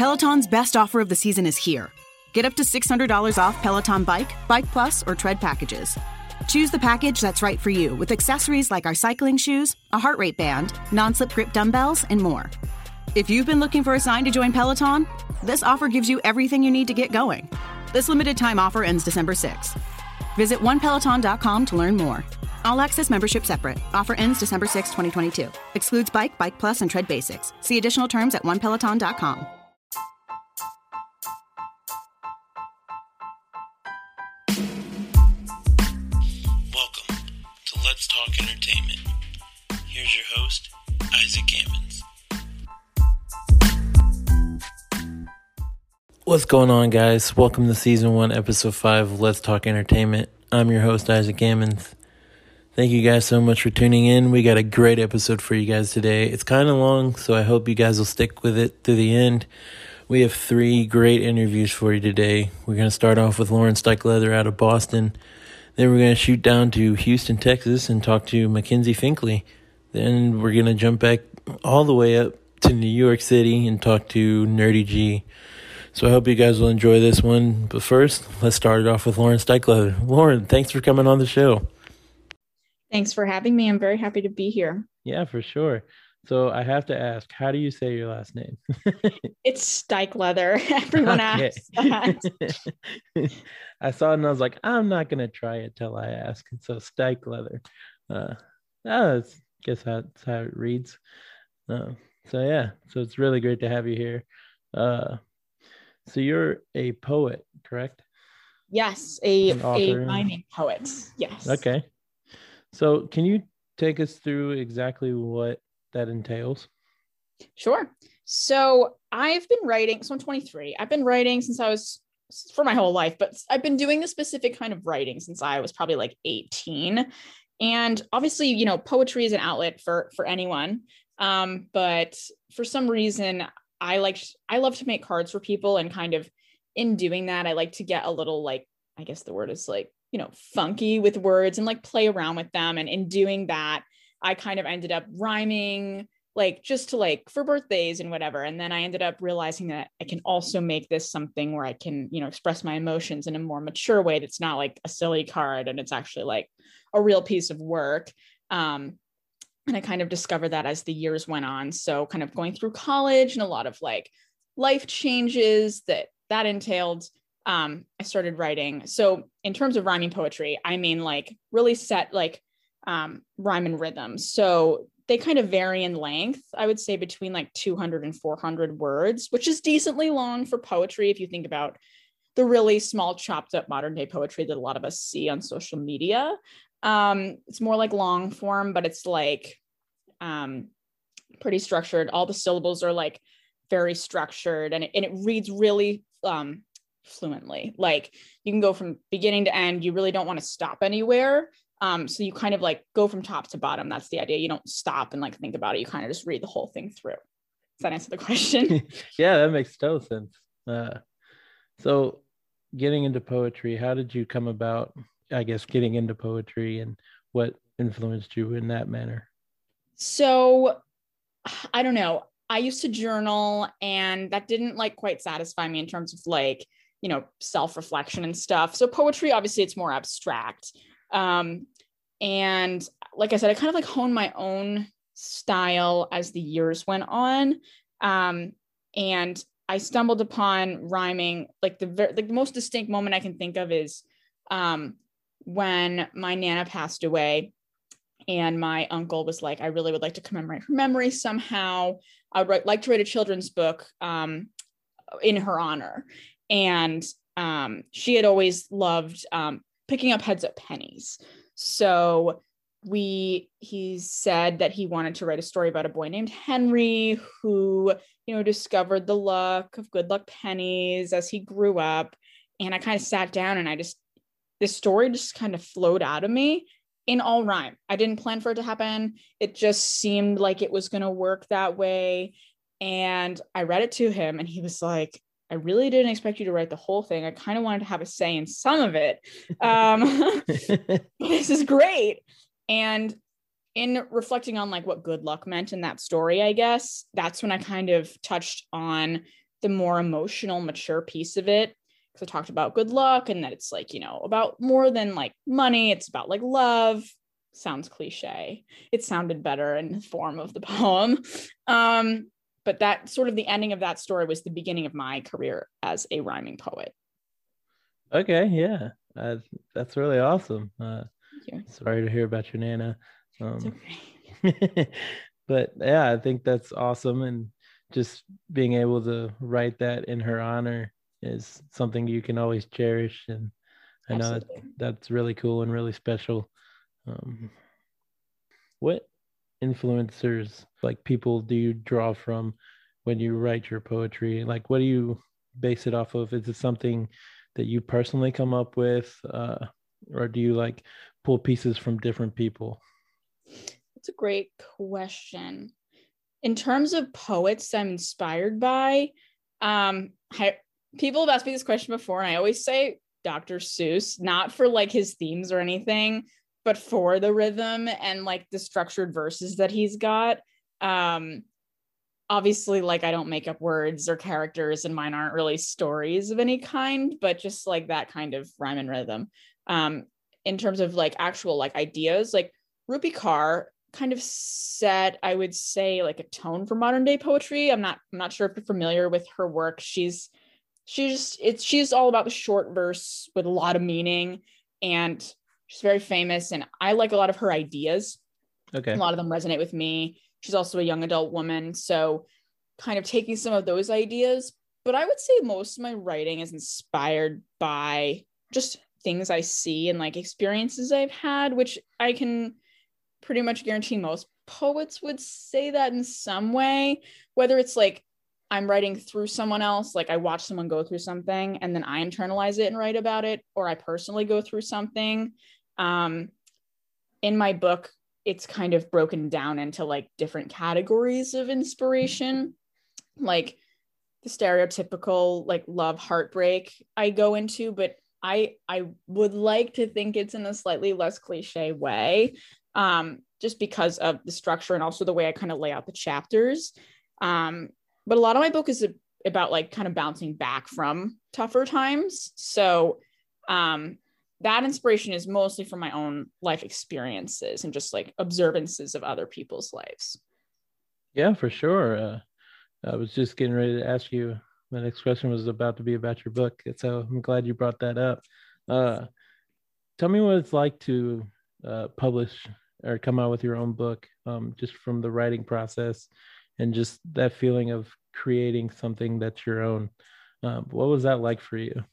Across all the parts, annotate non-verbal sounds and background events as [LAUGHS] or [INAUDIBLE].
Peloton's best offer of the season is here. Get up to $600 off Peloton Bike, Bike Plus, or Tread packages. Choose the package that's right for you with accessories like our cycling shoes, a heart rate band, non slip grip dumbbells, and more. If you've been looking for a sign to join Peloton, this offer gives you everything you need to get going. This limited time offer ends December 6th. Visit onepeloton.com to learn more. All access membership separate. Offer ends December 6, 2022. Excludes bike, bike plus, and tread basics. See additional terms at onepeloton.com. Talk Entertainment. Here's your host, Isaac Gammons. What's going on, guys? Welcome to season one, episode five of Let's Talk Entertainment. I'm your host, Isaac Gammons. Thank you guys so much for tuning in. We got a great episode for you guys today. It's kind of long, so I hope you guys will stick with it to the end. We have three great interviews for you today. We're going to start off with Lauren Stikeleather out of Boston. Then we're going to shoot down to Houston, Texas, and talk to Mackenzie Finklea. Then we're going to jump back all the way up to New York City and talk to Nerdy G. So I hope you guys will enjoy this one. But first, let's start it off with Lauren Stikeleather. Lauren, thanks for coming on the show. Thanks for having me. I'm very happy to be here. Yeah, for sure. So I have to ask, how do you say your last name? [LAUGHS] It's Leather. [LAUGHS] Everyone asks that. [LAUGHS] I saw it and I was like, I'm not gonna try it till I ask. And So Stikeleather. Uh, oh, that's guess that's how it reads. Uh, so yeah, so it's really great to have you here. Uh, so you're a poet, correct? Yes, a, a rhyming poet. Yes. Okay. So can you take us through exactly what that entails? Sure. So I've been writing, so I'm 23. I've been writing since I was for my whole life, but I've been doing this specific kind of writing since I was probably like 18. And obviously, you know, poetry is an outlet for for anyone. Um, but for some reason, I like I love to make cards for people and kind of in doing that, I like to get a little like, I guess the word is like, you know, funky with words and like play around with them. And in doing that, I kind of ended up rhyming like just to like for birthdays and whatever. And then i ended up realizing that i can also make this something where i can you know express my emotions in a more mature way that's not like a silly card and it's actually like a real piece of work. Um and i kind of discovered that as the years went on. So kind of going through college and a lot of like life changes that that entailed um i started writing. So in terms of rhyming poetry i mean like really set like um rhyme and rhythm. So they kind of vary in length i would say between like 200 and 400 words which is decently long for poetry if you think about the really small chopped up modern day poetry that a lot of us see on social media. Um it's more like long form but it's like um pretty structured. All the syllables are like very structured and it, and it reads really um fluently. Like you can go from beginning to end you really don't want to stop anywhere um, so you kind of like go from top to bottom. That's the idea. You don't stop and like think about it. You kind of just read the whole thing through. Does that answer the question? [LAUGHS] yeah, that makes total sense. Uh, so, getting into poetry, how did you come about? I guess getting into poetry and what influenced you in that manner? so I don't know. I used to journal and that didn't like quite satisfy me in terms of like, you know, self-reflection and stuff. So poetry, obviously it's more abstract. Um, and like I said, I kind of like honed my own style as the years went on. Um, and I stumbled upon rhyming like the ver- like the most distinct moment I can think of is um, when my nana passed away, and my uncle was like, "I really would like to commemorate her memory somehow. I would write, like to write a children's book um, in her honor." And um, she had always loved um, picking up heads up pennies. So we he said that he wanted to write a story about a boy named Henry who, you know, discovered the luck of good luck pennies as he grew up. And I kind of sat down and I just this story just kind of flowed out of me in all rhyme. I didn't plan for it to happen. It just seemed like it was going to work that way. And I read it to him and he was like, I really didn't expect you to write the whole thing. I kind of wanted to have a say in some of it. Um, [LAUGHS] this is great. And in reflecting on like what good luck meant in that story, I guess that's when I kind of touched on the more emotional, mature piece of it. Because I talked about good luck and that it's like, you know, about more than like money, it's about like love. Sounds cliche. It sounded better in the form of the poem. Um, but that sort of the ending of that story was the beginning of my career as a rhyming poet. Okay, yeah, uh, that's really awesome. Uh, sorry to hear about your nana. Um, okay. [LAUGHS] but yeah, I think that's awesome, and just being able to write that in her honor is something you can always cherish, and I know that, that's really cool and really special. Um, what influencers like people do you draw from when you write your poetry? Like, what do you base it off of? Is it something that you personally come up with, uh, or do you like pull pieces from different people? It's a great question. In terms of poets I'm inspired by, um, I, people have asked me this question before, and I always say Dr. Seuss, not for like his themes or anything, but for the rhythm and like the structured verses that he's got. Um, obviously, like I don't make up words or characters, and mine aren't really stories of any kind, but just like that kind of rhyme and rhythm. Um, in terms of like actual like ideas, like Rupi Kaur kind of set, I would say, like a tone for modern day poetry. I'm not I'm not sure if you're familiar with her work. She's she's it's she's all about the short verse with a lot of meaning and she's very famous and I like a lot of her ideas. Okay. A lot of them resonate with me. She's also a young adult woman, so kind of taking some of those ideas, but I would say most of my writing is inspired by just things I see and like experiences I've had, which I can pretty much guarantee most poets would say that in some way, whether it's like I'm writing through someone else, like I watch someone go through something and then I internalize it and write about it, or I personally go through something. Um, in my book, it's kind of broken down into like different categories of inspiration, like the stereotypical like love heartbreak I go into, but I I would like to think it's in a slightly less cliche way um, just because of the structure and also the way I kind of lay out the chapters. Um, but a lot of my book is about like kind of bouncing back from tougher times. So um, that inspiration is mostly from my own life experiences and just like observances of other people's lives. Yeah, for sure. Uh, I was just getting ready to ask you. My next question was about to be about your book, so I'm glad you brought that up. Uh, tell me what it's like to uh, publish or come out with your own book um, just from the writing process and just that feeling of creating something that's your own um, what was that like for you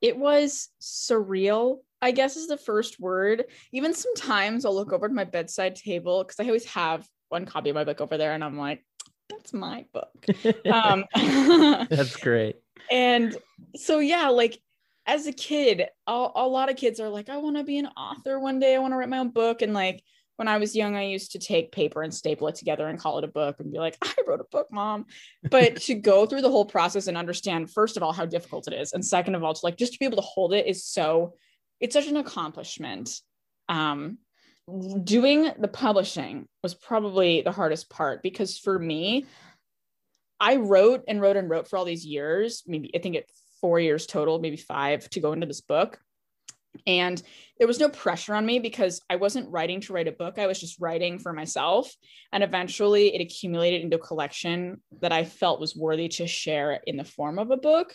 it was surreal i guess is the first word even sometimes i'll look over at my bedside table because i always have one copy of my book over there and i'm like that's my book [LAUGHS] um, [LAUGHS] that's great and so yeah like as a kid, a, a lot of kids are like, I want to be an author one day. I want to write my own book. And like when I was young, I used to take paper and staple it together and call it a book and be like, [LAUGHS] I wrote a book, mom. But to go through the whole process and understand, first of all, how difficult it is. And second of all, to like just to be able to hold it is so, it's such an accomplishment. Um, doing the publishing was probably the hardest part because for me, I wrote and wrote and wrote for all these years. Maybe I think it four years total, maybe five to go into this book. And there was no pressure on me because I wasn't writing to write a book. I was just writing for myself. And eventually it accumulated into a collection that I felt was worthy to share in the form of a book.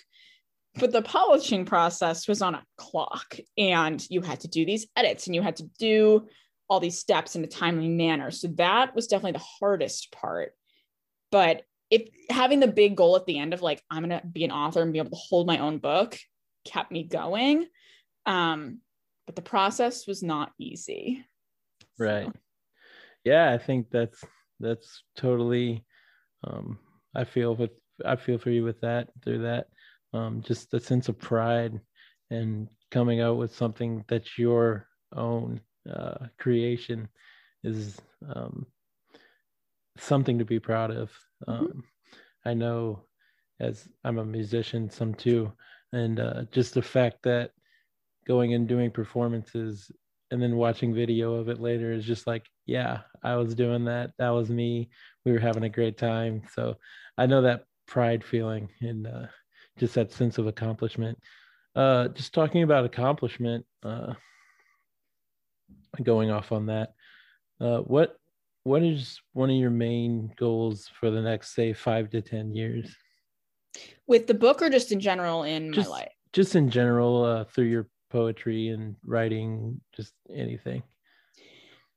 But the publishing process was on a clock, and you had to do these edits and you had to do all these steps in a timely manner. So that was definitely the hardest part. But if having the big goal at the end of like i'm going to be an author and be able to hold my own book kept me going um but the process was not easy right so. yeah i think that's that's totally um i feel with i feel for you with that through that um just the sense of pride and coming out with something that's your own uh creation is um something to be proud of. Mm-hmm. Um, I know as I'm a musician, some too, and uh, just the fact that going and doing performances and then watching video of it later is just like, yeah, I was doing that. That was me. We were having a great time. So I know that pride feeling and uh, just that sense of accomplishment. Uh, just talking about accomplishment, uh, going off on that, uh, what what is one of your main goals for the next say five to ten years? With the book or just in general in just, my life? Just in general, uh, through your poetry and writing, just anything.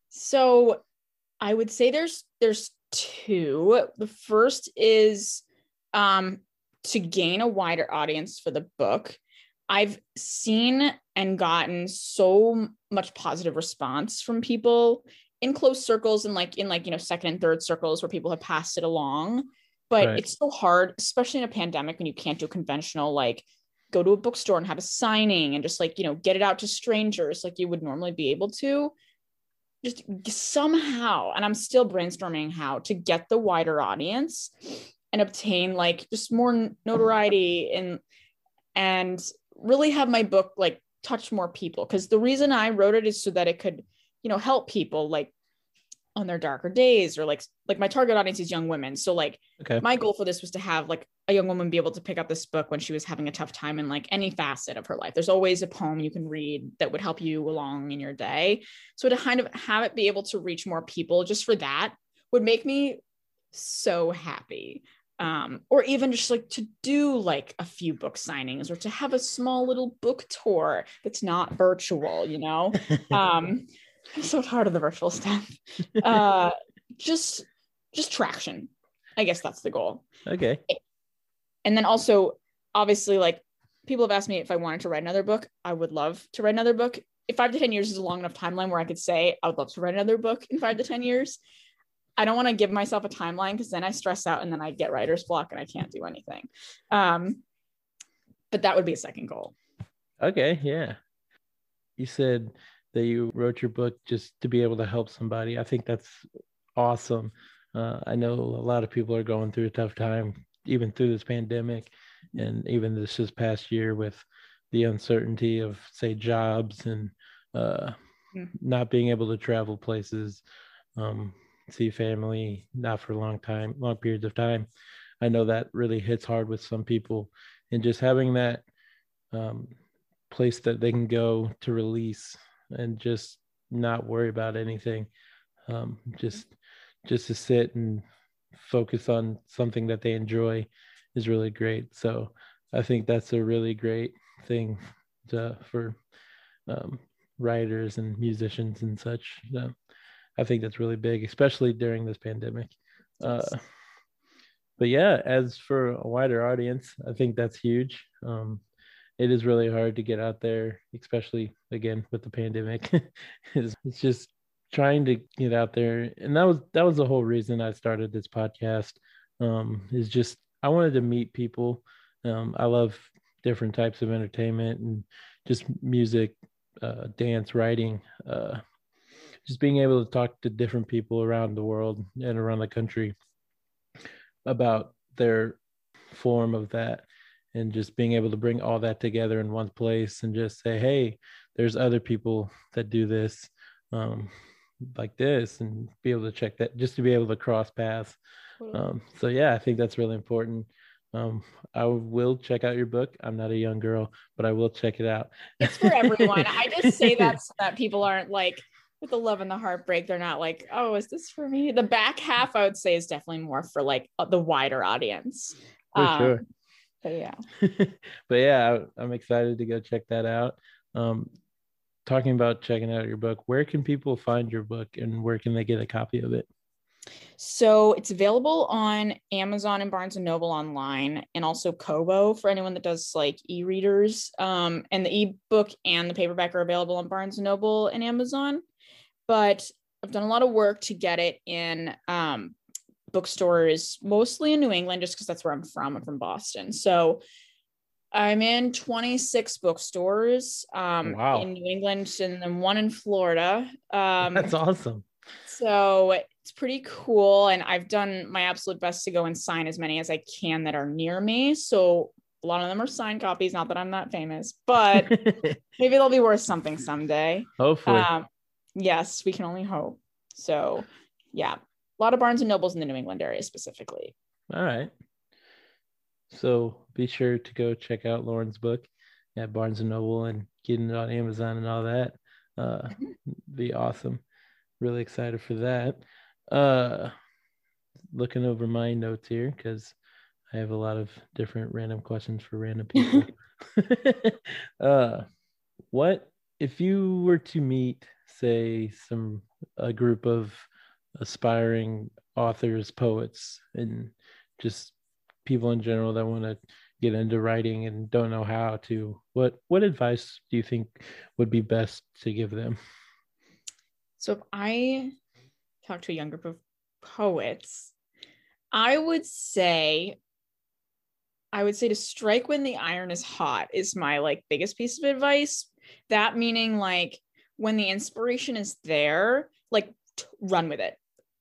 So I would say there's there's two. The first is um to gain a wider audience for the book. I've seen and gotten so much positive response from people in close circles and like in like you know second and third circles where people have passed it along but right. it's so hard especially in a pandemic when you can't do conventional like go to a bookstore and have a signing and just like you know get it out to strangers like you would normally be able to. Just somehow and i'm still brainstorming how to get the wider audience and obtain like just more notoriety and and really have my book like touch more people. Because the reason i wrote it is so that it could you know help people like on their darker days or like like my target audience is young women. So like okay. my goal for this was to have like a young woman be able to pick up this book when she was having a tough time in like any facet of her life. There's always a poem you can read that would help you along in your day. So to kind of have it be able to reach more people just for that would make me so happy. Um, or even just like to do like a few book signings or to have a small little book tour that's not virtual you know? [LAUGHS] Um, I'm so tired of the virtual stuff. Uh, just, just traction. I guess that's the goal. Okay. And then also, obviously, like people have asked me if I wanted to write another book. I would love to write another book. If five to 10 years is a long enough timeline where I could say I would love to write another book in five to 10 years, I don't want to give myself a timeline because then I stress out and then I get writer's block and I can't do anything. Um, but that would be a second goal. Okay. Yeah. You said that you wrote your book just to be able to help somebody. I think that's awesome. Uh, I know a lot of people are going through a tough time, even through this pandemic, and even this this past year with the uncertainty of, say, jobs and uh, mm. not being able to travel places, um, see family, not for a long time, long periods of time. I know that really hits hard with some people, and just having that um, place that they can go to release and just not worry about anything. Um, just just to sit and focus on something that they enjoy is really great. So I think that's a really great thing to, for um, writers and musicians and such. So I think that's really big, especially during this pandemic. Uh, but yeah, as for a wider audience, I think that's huge. Um, it is really hard to get out there, especially again with the pandemic. [LAUGHS] it's, it's just trying to get out there, and that was that was the whole reason I started this podcast. Um, is just I wanted to meet people. Um, I love different types of entertainment and just music, uh, dance, writing. Uh, just being able to talk to different people around the world and around the country about their form of that and just being able to bring all that together in one place and just say hey there's other people that do this um, like this and be able to check that just to be able to cross paths. Um, so yeah i think that's really important. Um, i will check out your book. I'm not a young girl but i will check it out. It's for everyone. I just say that [LAUGHS] so that people aren't like with the love and the heartbreak they're not like oh is this for me? The back half i would say is definitely more for like the wider audience. For um, sure but yeah [LAUGHS] but yeah I, am excited to go check that out um talking about checking out your book where can people find your book and where can they get a copy of it so it's available on Amazon and Barnes and Noble online, and also Kobo for anyone that does like e-readers. Um, and the ebook and the paperback are available on Barnes and Noble and Amazon. But I've done a lot of work to get it in um, bookstores, mostly in New England, just because that's where I'm from. I'm from Boston. So I'm in 26 bookstores um, wow. in New England and then one in Florida. Um, that's awesome. So it's pretty cool. And I've done my absolute best to go and sign as many as I can that are near me. So a lot of them are signed copies. Not that I'm that famous, but [LAUGHS] maybe they'll be worth something someday. Hopefully. Um, yes, we can only hope. So yeah, a lot of Barnes and Nobles in the New England area specifically. All right. so be sure to go check out Lauren's book at Barnes and Noble and getting it on Amazon and all that. Uh, be awesome. Really excited for that. Uh, looking over my notes here because I have a lot of different random questions for random [LAUGHS] people. [LAUGHS] uh, what if you were to meet, say, some a group of aspiring authors, poets, and just people in general that want to get into writing and don't know how to? What what advice do you think would be best to give them? So if I talk to a young group of poets, I would say I would say to strike when the iron is hot is my like biggest piece of advice. That meaning like when the inspiration is there, like run with it.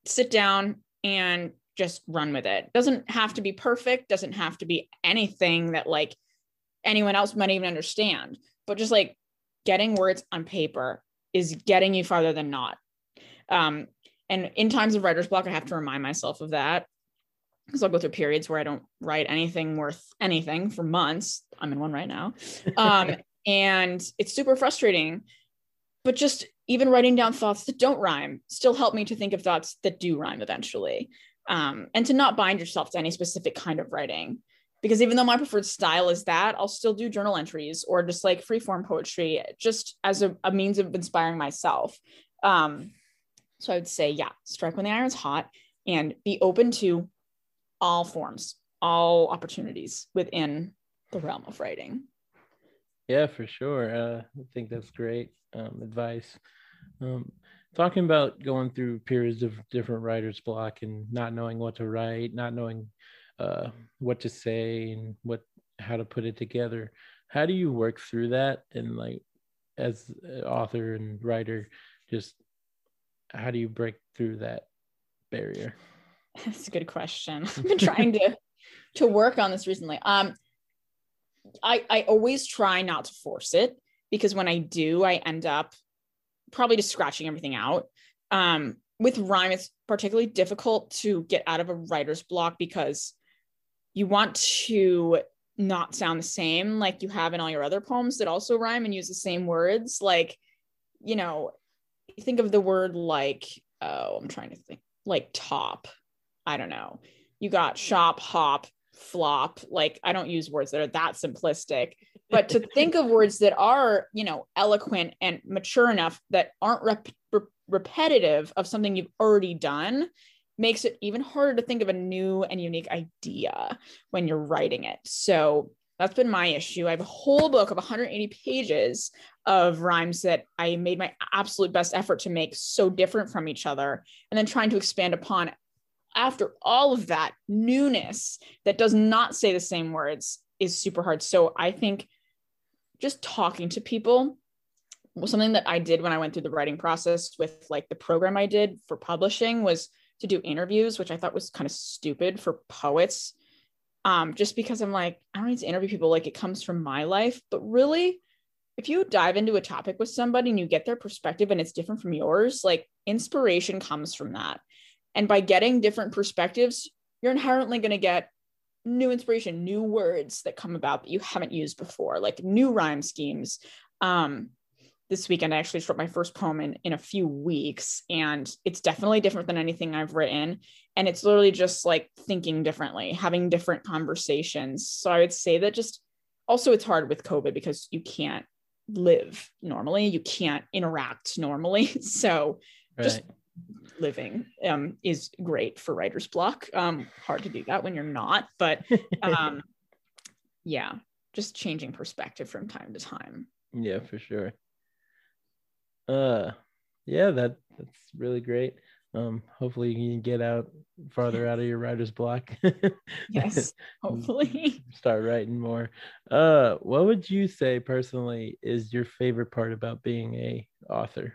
Sit down and just run with it. Doesn't have to be perfect, doesn't have to be anything that like anyone else might even understand, but just like getting words on paper is getting you farther than not. Um, and in times of writer's block, I have to remind myself of that because I'll go through periods where I don't write anything worth anything for months. I'm in one right now. Um, [LAUGHS] and it's super frustrating. But just even writing down thoughts that don't rhyme still help me to think of thoughts that do rhyme eventually. Um, and to not bind yourself to any specific kind of writing. Because even though my preferred style is that, I'll still do journal entries or just like free form poetry, just as a, a means of inspiring myself. Um, so I would say, yeah, strike when the iron's hot and be open to all forms, all opportunities within the realm of writing. Yeah, for sure. Uh, I think that's great um, advice. Um, talking about going through periods of different writer's block and not knowing what to write, not knowing uh, what to say and what how to put it together. How do you work through that? And like, as author and writer, just how do you break through that barrier? [LAUGHS] That's a good question. [LAUGHS] I've been trying to to work on this recently. Um, I I always try not to force it because when I do, I end up probably just scratching everything out. Um, with rhyme, it's particularly difficult to get out of a writer's block because you want to not sound the same like you have in all your other poems that also rhyme and use the same words. Like, you know, think of the word like, oh, I'm trying to think, like top I don't know. You got shop, hop, flop. Like I don't use words that are that simplistic, but to think of words that are, you know, eloquent and mature enough that aren't rep- re- repetitive of something you've already done makes it even harder to think of a new and unique idea when you're writing it. So that's been my issue. I have a whole book of 180 pages of rhymes that I made my absolute best effort to make so different from each other, and then trying to expand upon after all of that newness that does not say the same words is super hard. So I think just talking to people was something that I did when I went through the writing process with like the program I did for publishing was to do interviews, which I thought was kind of stupid for poets. Um, just because I'm like, I don't need to interview people like it comes from my life. But really, if you dive into a topic with somebody and you get their perspective and it's different from yours, like inspiration comes from that. And by getting different perspectives, you're inherently going to get new inspiration, new words that come about that you haven't used before, like new rhyme schemes. Um, this weekend, I actually wrote my first poem in, in a few weeks, and it's definitely different than anything I've written. And it's literally just like thinking differently, having different conversations. So I would say that just also it's hard with COVID because you can't live normally, you can't interact normally. [LAUGHS] So right. Living um, is great for writer's block. Um, hard to do that when you're not, but [LAUGHS] um, yeah, just changing perspective from time to time. Yeah, for sure. Uh, yeah, that that's really great. Um, hopefully you can get out farther out of your writer's block. [LAUGHS] yes, hopefully. [LAUGHS] Start writing more. Uh, what would you say personally is your favorite part about being a author?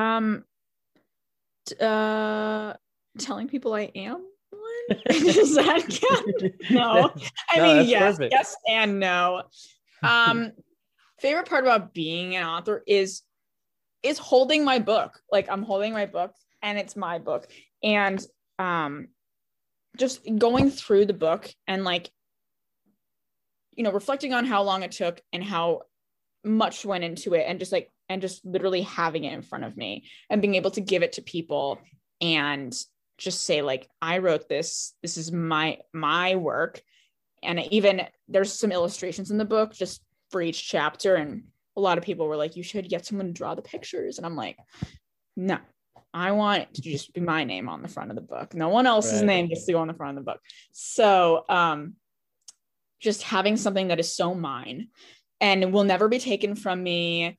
Um, uh, telling people I am one. [LAUGHS] [LAUGHS] Does that count? No. I no, mean, yes, perfect. yes, and no. Um, [LAUGHS] favorite part about being an author is is holding my book. Like I'm holding my book, and it's my book, and um, just going through the book and like you know reflecting on how long it took and how much went into it and just like and just literally having it in front of me and being able to give it to people and just say like i wrote this. This is my my work. And even there's some illustrations in the book just for each chapter and a lot of people were like you should get someone to draw the pictures. And i'm like no. I want it to just be my name on the front of the book. No one else's right. name gets to go on the front of the book. So um just having something that is so mine and will never be taken from me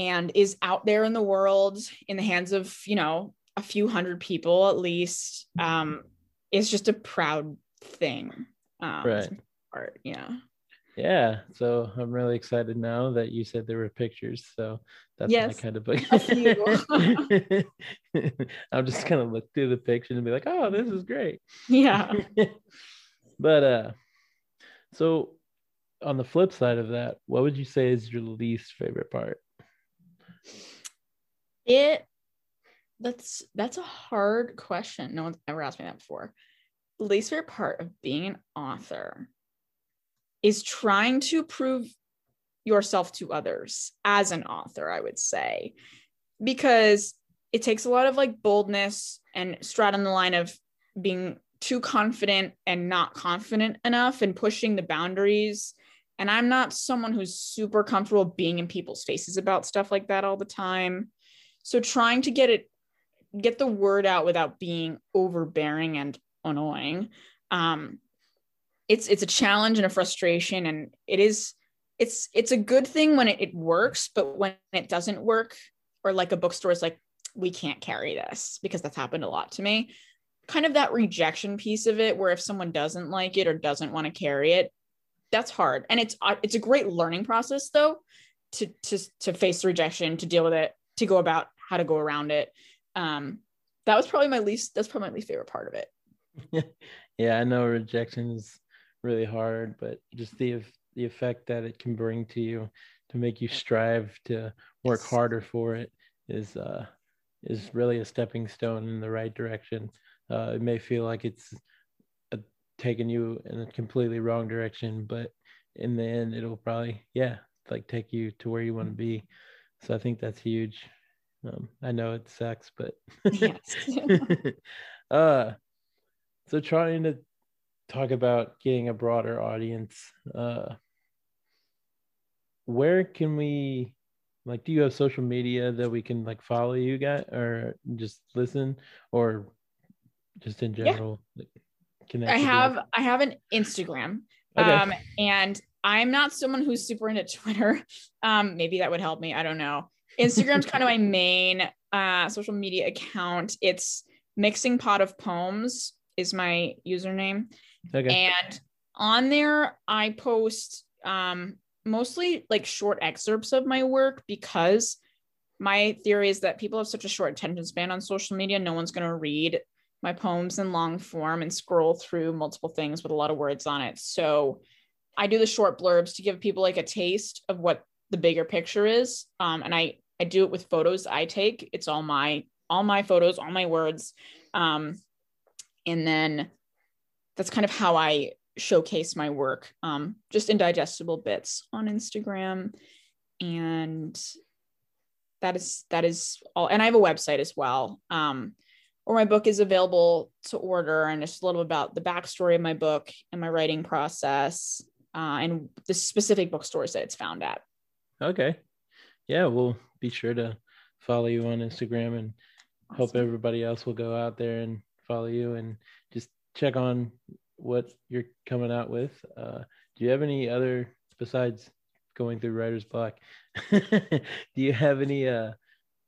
and is out there in the world in the hands of you know a few hundred people at least um is just a proud thing um right. art yeah. Yeah so i'm really excited now that you said there were pictures so that's yes. my kind of book i'll just kind of look through the pictures and be like oh this is great. Yeah. [LAUGHS] But uh so on the flip side of that what would you say is your least favorite part it that's that's a hard question. No one's ever asked me that before. Least favorite part of being an author is trying to prove yourself to others as an author, I would say, because it takes a lot of like boldness and straddling the line of being too confident and not confident enough and pushing the boundaries. And I'm not someone who's super comfortable being in people's faces about stuff like that all the time. So trying to get it get the word out without being overbearing and annoying um it's it's a challenge and a frustration and it is it's it's a good thing when it, it works but when it doesn't work or like a bookstore is like we can't carry this because that's happened a lot to me kind of that rejection piece of it where if someone doesn't like it or doesn't want to carry it that's hard. And it's uh, it's a great learning process though to to to face rejection to deal with it to go about how to go around it. Um that was probably my least that's probably my least favorite part of it. [LAUGHS] Yeah i know rejection is really hard but just the the effect that it can bring to you to make you strive to work yes. harder for it is uh is really a stepping stone in the right direction. Uh it may feel like it's taking you in a completely wrong direction but in the end it'll probably yeah like take you to where you want to be so i think that's huge um, I know it sucks, but yes. [LAUGHS] uh, so trying to talk about getting a broader audience. Uh, where can we like? Do you have social media that we can like follow you guys, or just listen, or just in general? Yeah. I have I have an Instagram, okay. um, and I'm not someone who's super into Twitter. [LAUGHS] Um, maybe that would help me. I don't know. [LAUGHS] Instagram's kind of my main uh, social media account. It's mixing pot of poems is my username. Okay. And on there, I post um, mostly like short excerpts of my work because my theory is that people have such a short attention span on social media. No one's going to read my poems in long form and scroll through multiple things with a lot of words on it. So I do the short blurbs to give people like a taste of what the bigger picture is. Um, and I I do it with photos I take. It's all my all my photos, all my words. Um, and then that's kind of how I showcase my work, um, just in digestible bits on Instagram. And that is that is all. And I have a website as well, um, where my book is available to order, and it's a little about the backstory of my book and my writing process, uh, and the specific bookstores that it's found at. Okay, yeah, we'll be sure to follow you on Instagram and awesome. hope everybody else will go out there and follow you and just check on what you're coming out with. Uh, do you have any other besides going through writer's block? [LAUGHS] do you have any uh,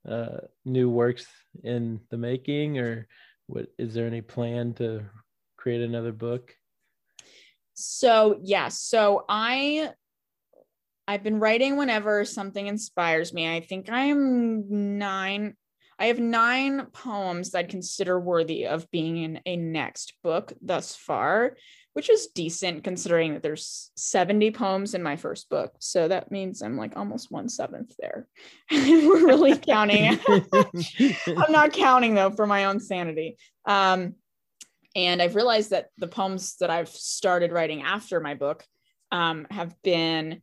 uh, new works in the making, or what? Is there any plan to create another book? So yes, yeah, so I I've been writing whenever something inspires me. I think I am nine. I have nine poems that I'd consider worthy of being in a next book thus far, which is decent considering that there's 70 poems in my first book. So that means I'm like almost one seventh there. [LAUGHS] We're really [LAUGHS] counting. [LAUGHS] I'm not counting though for my own sanity. Um, And I've realized that the poems that I've started writing after my book um, have been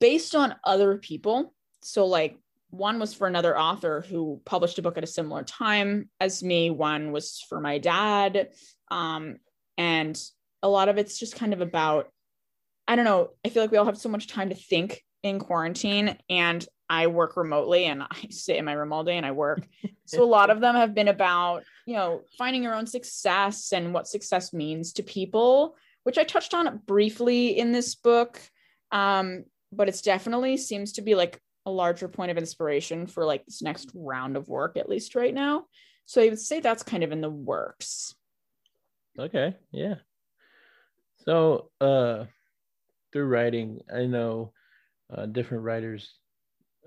based on other people. So, like, one was for another author who published a book at a similar time as me, one was for my dad. Um, and a lot of it's just kind of about, I don't know, I feel like we all have so much time to think in quarantine. And I work remotely and I sit in my room all day and I work. [LAUGHS] so a lot of them have been about, you know, finding your own success and what success means to people, which I touched on briefly in this book. Um, but it's definitely seems to be like a larger point of inspiration for like this next round of work, at least right now. So I would say that's kind of in the works. Okay. Yeah. So uh through writing, I know uh, different writers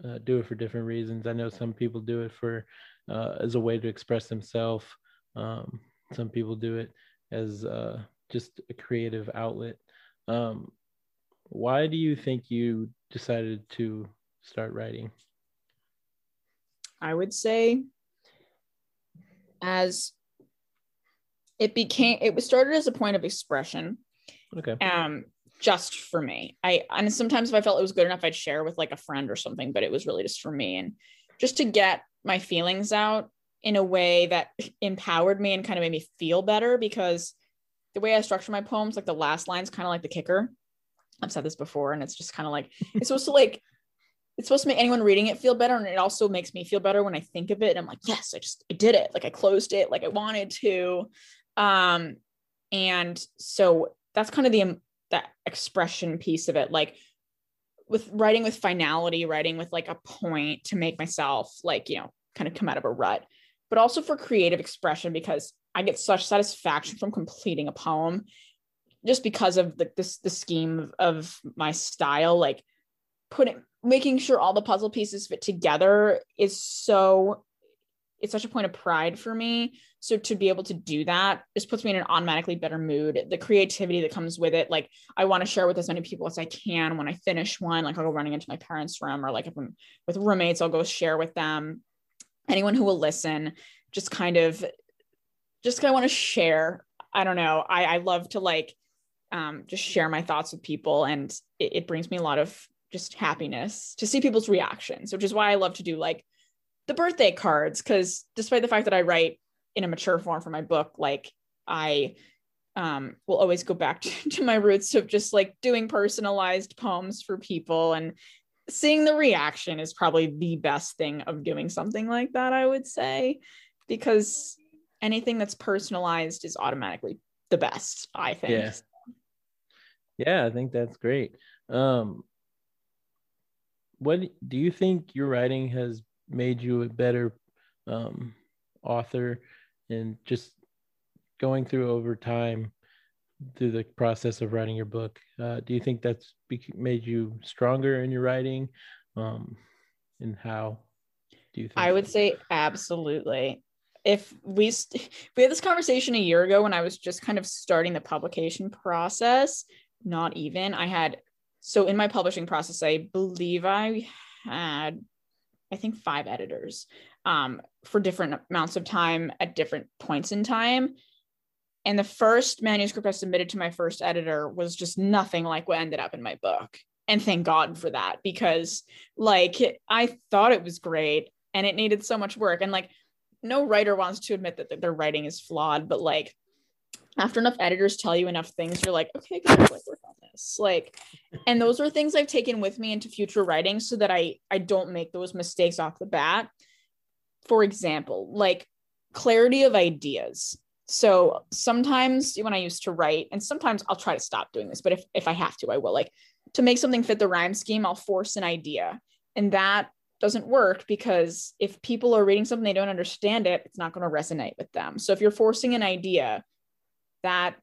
uh, do it for different reasons. I know some people do it for uh, as a way to express themselves. Um, some people do it as uh, just a creative outlet. Um, why do you think you decided to start writing? I would say as it became it was started as a point of expression. Okay. Um just for me. I and sometimes if I felt it was good enough, I'd share with like a friend or something, but it was really just for me and just to get my feelings out in a way that empowered me and kind of made me feel better because the way I structure my poems, like the last line's kind of like the kicker. I've said this before, and it's just kind of like it's supposed to like it's supposed to make anyone reading it feel better, and it also makes me feel better when I think of it. And I'm like, yes, I just I did it. Like I closed it, like I wanted to. Um, and so that's kind of the um, that expression piece of it. Like with writing with finality writing with like a point to make myself like you know kind of come out of a rut but also for creative expression because i get such satisfaction from completing a poem just because of the this the scheme of, of my style. Like putting making sure all the puzzle pieces fit together is so it's such a point of pride for me. So to be able to do that just puts me in an automatically better mood. The creativity that comes with it, like I want to share with as many people as I can when I finish one. Like I'll go running into my parents' room, or like if I'm with roommates, I'll go share with them. Anyone who will listen, just kind of, just kind of want to share. I don't know. I I love to like, um, just share my thoughts with people, and it, it brings me a lot of just happiness to see people's reactions, which is why I love to do like the birthday cards because despite the fact that I write in a mature form for my book, like I um, will always go back [LAUGHS] to, to my roots of just like doing personalized poems for people and seeing the reaction is probably the best thing of doing something like that, I would say, because anything that's personalized is automatically the best, I think. Yeah. Yeah, I think that's great. Um, what do you think your writing has made you a better um, author and just going through over time through the process of writing your book uh, do you think that's made you stronger in your writing um, and how do you think i would say absolutely. If we st- [LAUGHS] we had this conversation a year ago when i was just kind of starting the publication process not even i had so in my publishing process i believe i had I think five editors um, for different amounts of time at different points in time. And the first manuscript I submitted to my first editor was just nothing like what ended up in my book. And thank God for that because, like, I thought it was great and it needed so much work. And, like, no writer wants to admit that their writing is flawed, but, like, after enough editors tell you enough things, you're like, okay, good, like work on this. Like, and those are things I've taken with me into future writing so that I I don't make those mistakes off the bat. For example, like clarity of ideas. So sometimes when I used to write, and sometimes I'll try to stop doing this, but if if I have to, I will. Like to make something fit the rhyme scheme, I'll force an idea. And that doesn't work because if people are reading something they don't understand it, it's not going to resonate with them. So if you're forcing an idea, that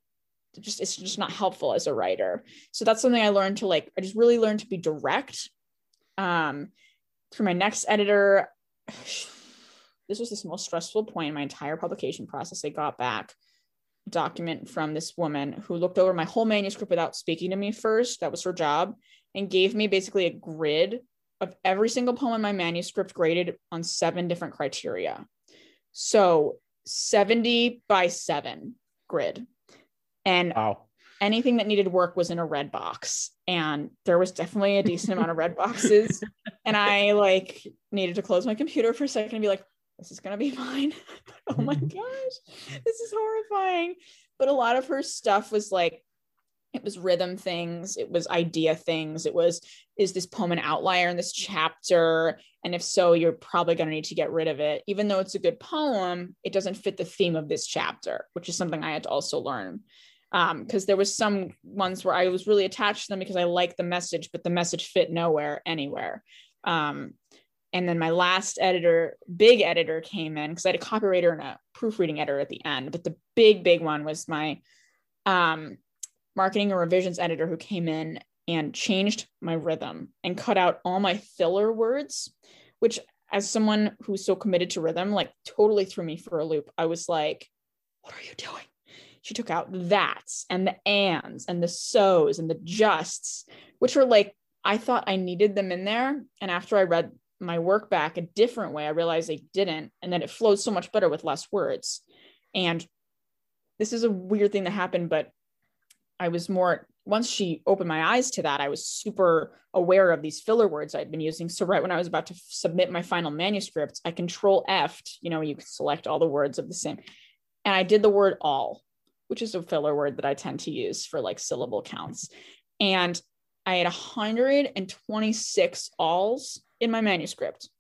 just it's just not helpful as a writer. So that's something i learned to like i just really learned to be direct. Um for my next editor [SIGHS] this was the most stressful point in my entire publication process. I got back a document from this woman who looked over my whole manuscript without speaking to me first. That was her job and gave me basically a grid of every single poem in my manuscript graded on seven different criteria. So 70 by 7 grid. And Wow. anything that needed work was in a red box. And there was definitely a decent amount of red boxes. [LAUGHS] And i like needed to close my computer for a second and be like this is going to be fine [LAUGHS] oh my mm-hmm. gosh this is horrifying. But a lot of her stuff was like it was rhythm things it was idea things it was is this poem an outlier in this chapter and if so you're probably going to need to get rid of it even though it's a good poem it doesn't fit the theme of this chapter which is something i had to also learn because um, there was some ones where I was really attached to them because I liked the message, but the message fit nowhere anywhere. Um, and then my last editor, big editor, came in because I had a copywriter and a proofreading editor at the end. But the big, big one was my um, marketing and revisions editor who came in and changed my rhythm and cut out all my filler words, which, as someone who's so committed to rhythm, like totally threw me for a loop. I was like, what are you doing? she took out that's and the ands and the so's and the justs, which were like, I thought I needed them in there. And after I read my work back a different way, I realized I didn't, and that it flows so much better with less words. And this is a weird thing that happened, but I was more once she opened my eyes to that, I was super aware of these filler words I'd been using. [LAUGHS] So right when I was about to f- submit my final manuscript, I control F, you know, you can select all the words of the same. And I did the word all which is a filler word that I tend to use for like syllable counts. And I had 126 alls in my manuscript.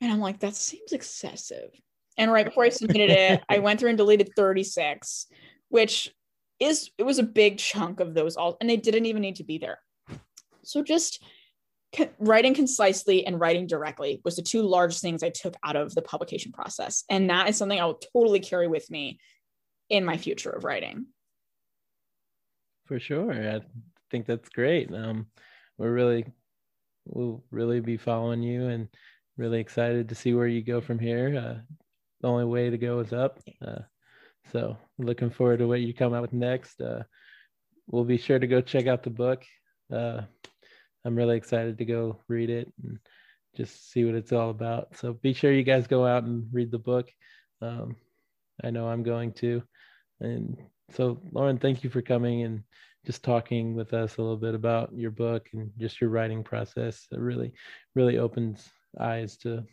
And I'm like, that seems excessive. And right before I submitted it, I [LAUGHS] went through and deleted 36, which is it was a big chunk of those all, and they didn't even need to be there. So just writing concisely and writing directly was the two large things I took out of the publication process. And that is something I will totally carry with me in my future of writing. For sure. I think that's great. Um, we're really, we'll really be following you and really excited to see where you go from here. Uh, the only way to go is up. Uh, so looking forward to what you come out with next. Uh, we'll be sure to go check out the book. Uh, I'm really excited to go read it and just see what it's all about. So be sure you guys go out and read the book. Um, I know I'm going to. And so, Lauren, thank you for coming and just talking with us a little bit about your book and just your writing process. It really, really opens eyes to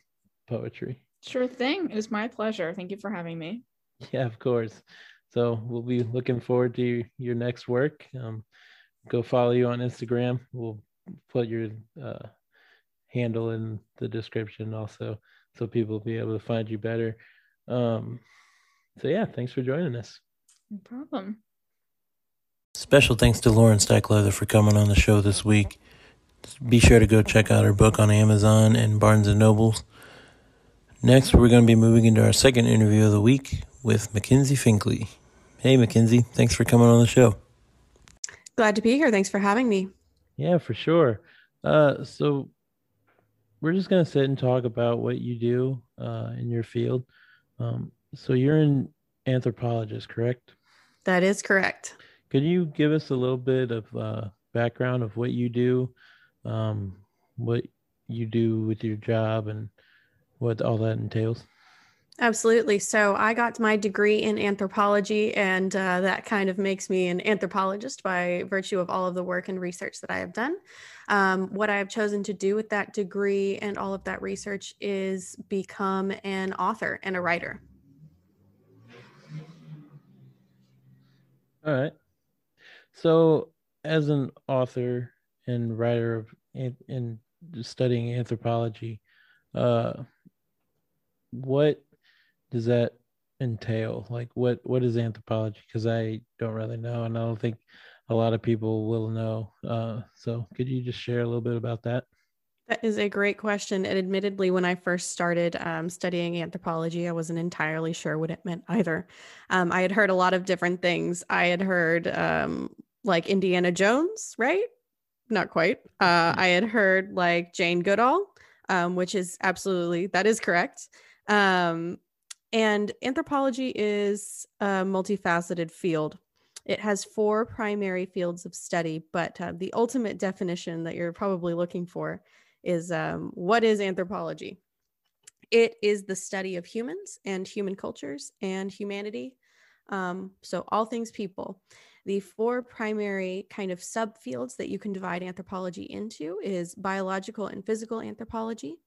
poetry. Sure thing. It was my pleasure. Thank you for having me. [LAUGHS] Yeah, of course. So we'll be looking forward to your next work. Um, go follow you on Instagram. We'll put your uh, handle in the description also, so people will be able to find you better. Um, so yeah, thanks for joining us. No problem. Special thanks to Lauren Stikeleather for coming on the show this week. Be sure to go check out her book on Amazon and Barnes and Nobles. Next, we're going to be moving into our second interview of the week with Mackenzie Finklea. Hey, Mackenzie, thanks for coming on the show. Glad to be here. Thanks for having me. Yeah, for sure. Uh, so, we're just going to sit and talk about what you do uh, in your field. Um, so, you're an anthropologist, correct? That is correct. Could you give us a little bit of uh, background of what you do, um, what you do with your job, and what all that entails? Absolutely. So I got my degree in anthropology, and uh, that kind of makes me an anthropologist by virtue of all of the work and research that I have done. Um, what I have chosen to do with that degree and all of that research is become an author and a writer. All right. So, as an author and writer of and studying anthropology, uh, what does that entail? Like, what what is anthropology? Because I don't really know, and I don't think a lot of people will know. Uh, so, could you just share a little bit about that? That is a great question. And admittedly, when I first started um, studying anthropology, I wasn't entirely sure what it meant either. Um, I had heard a lot of different things. I had heard um, like Indiana Jones, right? Not quite. Uh, I had heard like Jane Goodall, um, which is absolutely, that is correct. Um, and anthropology is a multifaceted field. It has four primary fields of study, but uh, the ultimate definition that you're probably looking for is um, what is anthropology? It is the study of humans and human cultures and humanity Um, so, all things people. The four primary kind of subfields that you can divide anthropology into is biological and physical anthropology.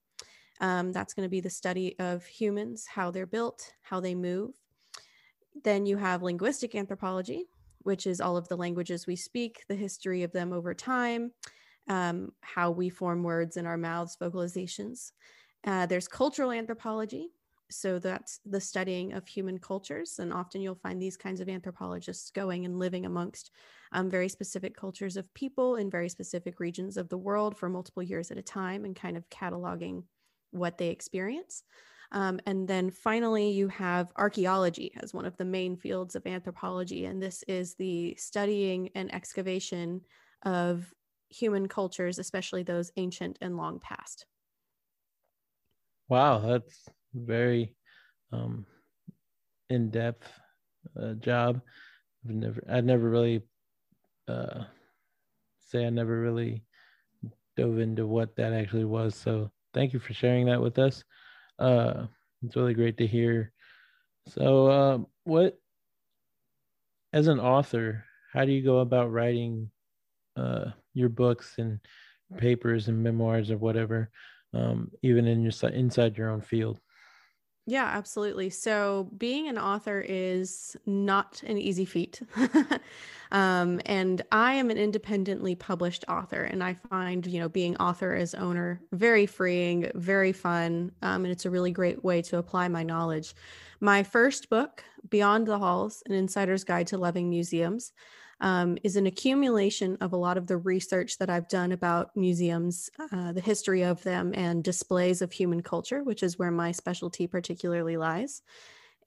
Um, that's going to be the study of humans, how they're built, how they move. Then you have linguistic anthropology, which is all of the languages we speak, the history of them over time, um, how we form words in our mouths, vocalizations. Uh, there's cultural anthropology, so that's the studying of human cultures and often you'll find these kinds of anthropologists going and living amongst um, very specific cultures of people in very specific regions of the world for multiple years at a time and kind of cataloging what they experience um, and then finally you have archaeology as one of the main fields of anthropology and this is the studying and excavation of human cultures especially those ancient and long past wow that's very um, in depth uh, job. I've never, I never really uh, say I never really dove into what that actually was. So thank you for sharing that with us. Uh, it's really great to hear. So, uh, what, as an author, how do you go about writing uh, your books and papers and memoirs or whatever, um, even in your inside your own field? Yeah, absolutely. So being an author is not an easy feat. [LAUGHS] um, and I am an independently published author, and I find, you know, being author as owner very freeing, very fun, um, and it's a really great way to apply my knowledge. My first book, Beyond the Halls An Insider's Guide to Loving Museums, um, is an accumulation of a lot of the research that I've done about museums, uh, the history of them, and displays of human culture, which is where my specialty particularly lies.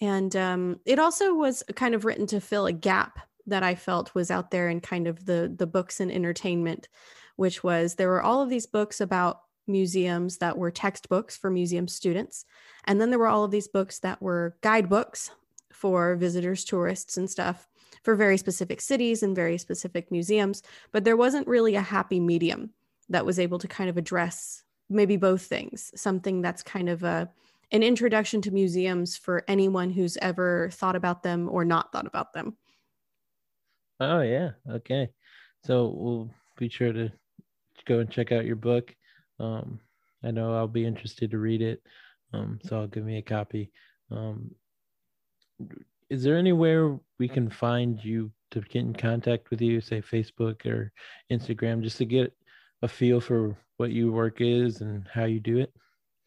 And um, it also was kind of written to fill a gap that I felt was out there in kind of the the books and entertainment, which was there were all of these books about museums that were textbooks for museum students, and then there were all of these books that were guidebooks for visitors, tourists, and stuff for very specific cities and very specific museums, but there wasn't really a happy medium that was able to kind of address maybe both things, something that's kind of a an introduction to museums for anyone who's ever thought about them or not thought about them. Oh yeah, okay. So we'll be sure to go and check out your book. Um, I know I'll be interested to read it, um, so I'll give me a copy. Um, is there anywhere we can find you to get in contact with you, say Facebook or Instagram, just to get a feel for what your work is and how you do it?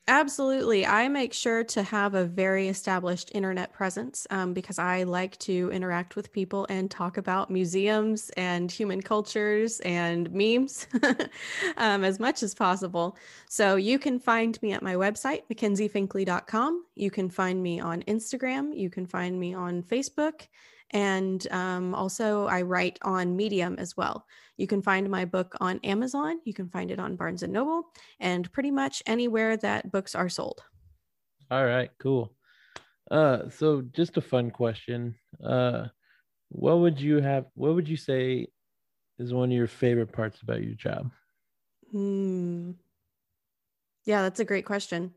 Absolutely. I make sure to have a very established internet presence um, because I like to interact with people and talk about museums and human cultures and memes [LAUGHS] um, as much as possible. So you can find me at my website, mackenziefinklea.com. You can find me on Instagram. You can find me on Facebook. And um, also, I write on Medium as well. You can find my book on Amazon. You can find it on Barnes and Noble, and pretty much anywhere that books are sold. All right, cool. Uh, so just a fun question. Uh, what would you have? What would you say is one of your favorite parts about your job? Hmm. Yeah, that's a great question.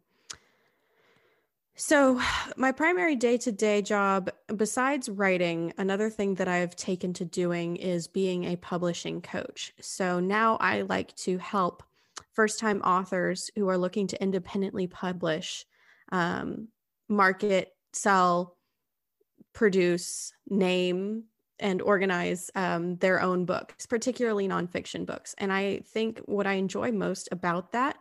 So, [SIGHS] my primary day to day job, besides writing, another thing that I've taken to doing is being a publishing coach. So now I like to help first time authors who are looking to independently publish, um, market, sell, produce, name, and organize um, their own books, particularly nonfiction books. And I think what I enjoy most about that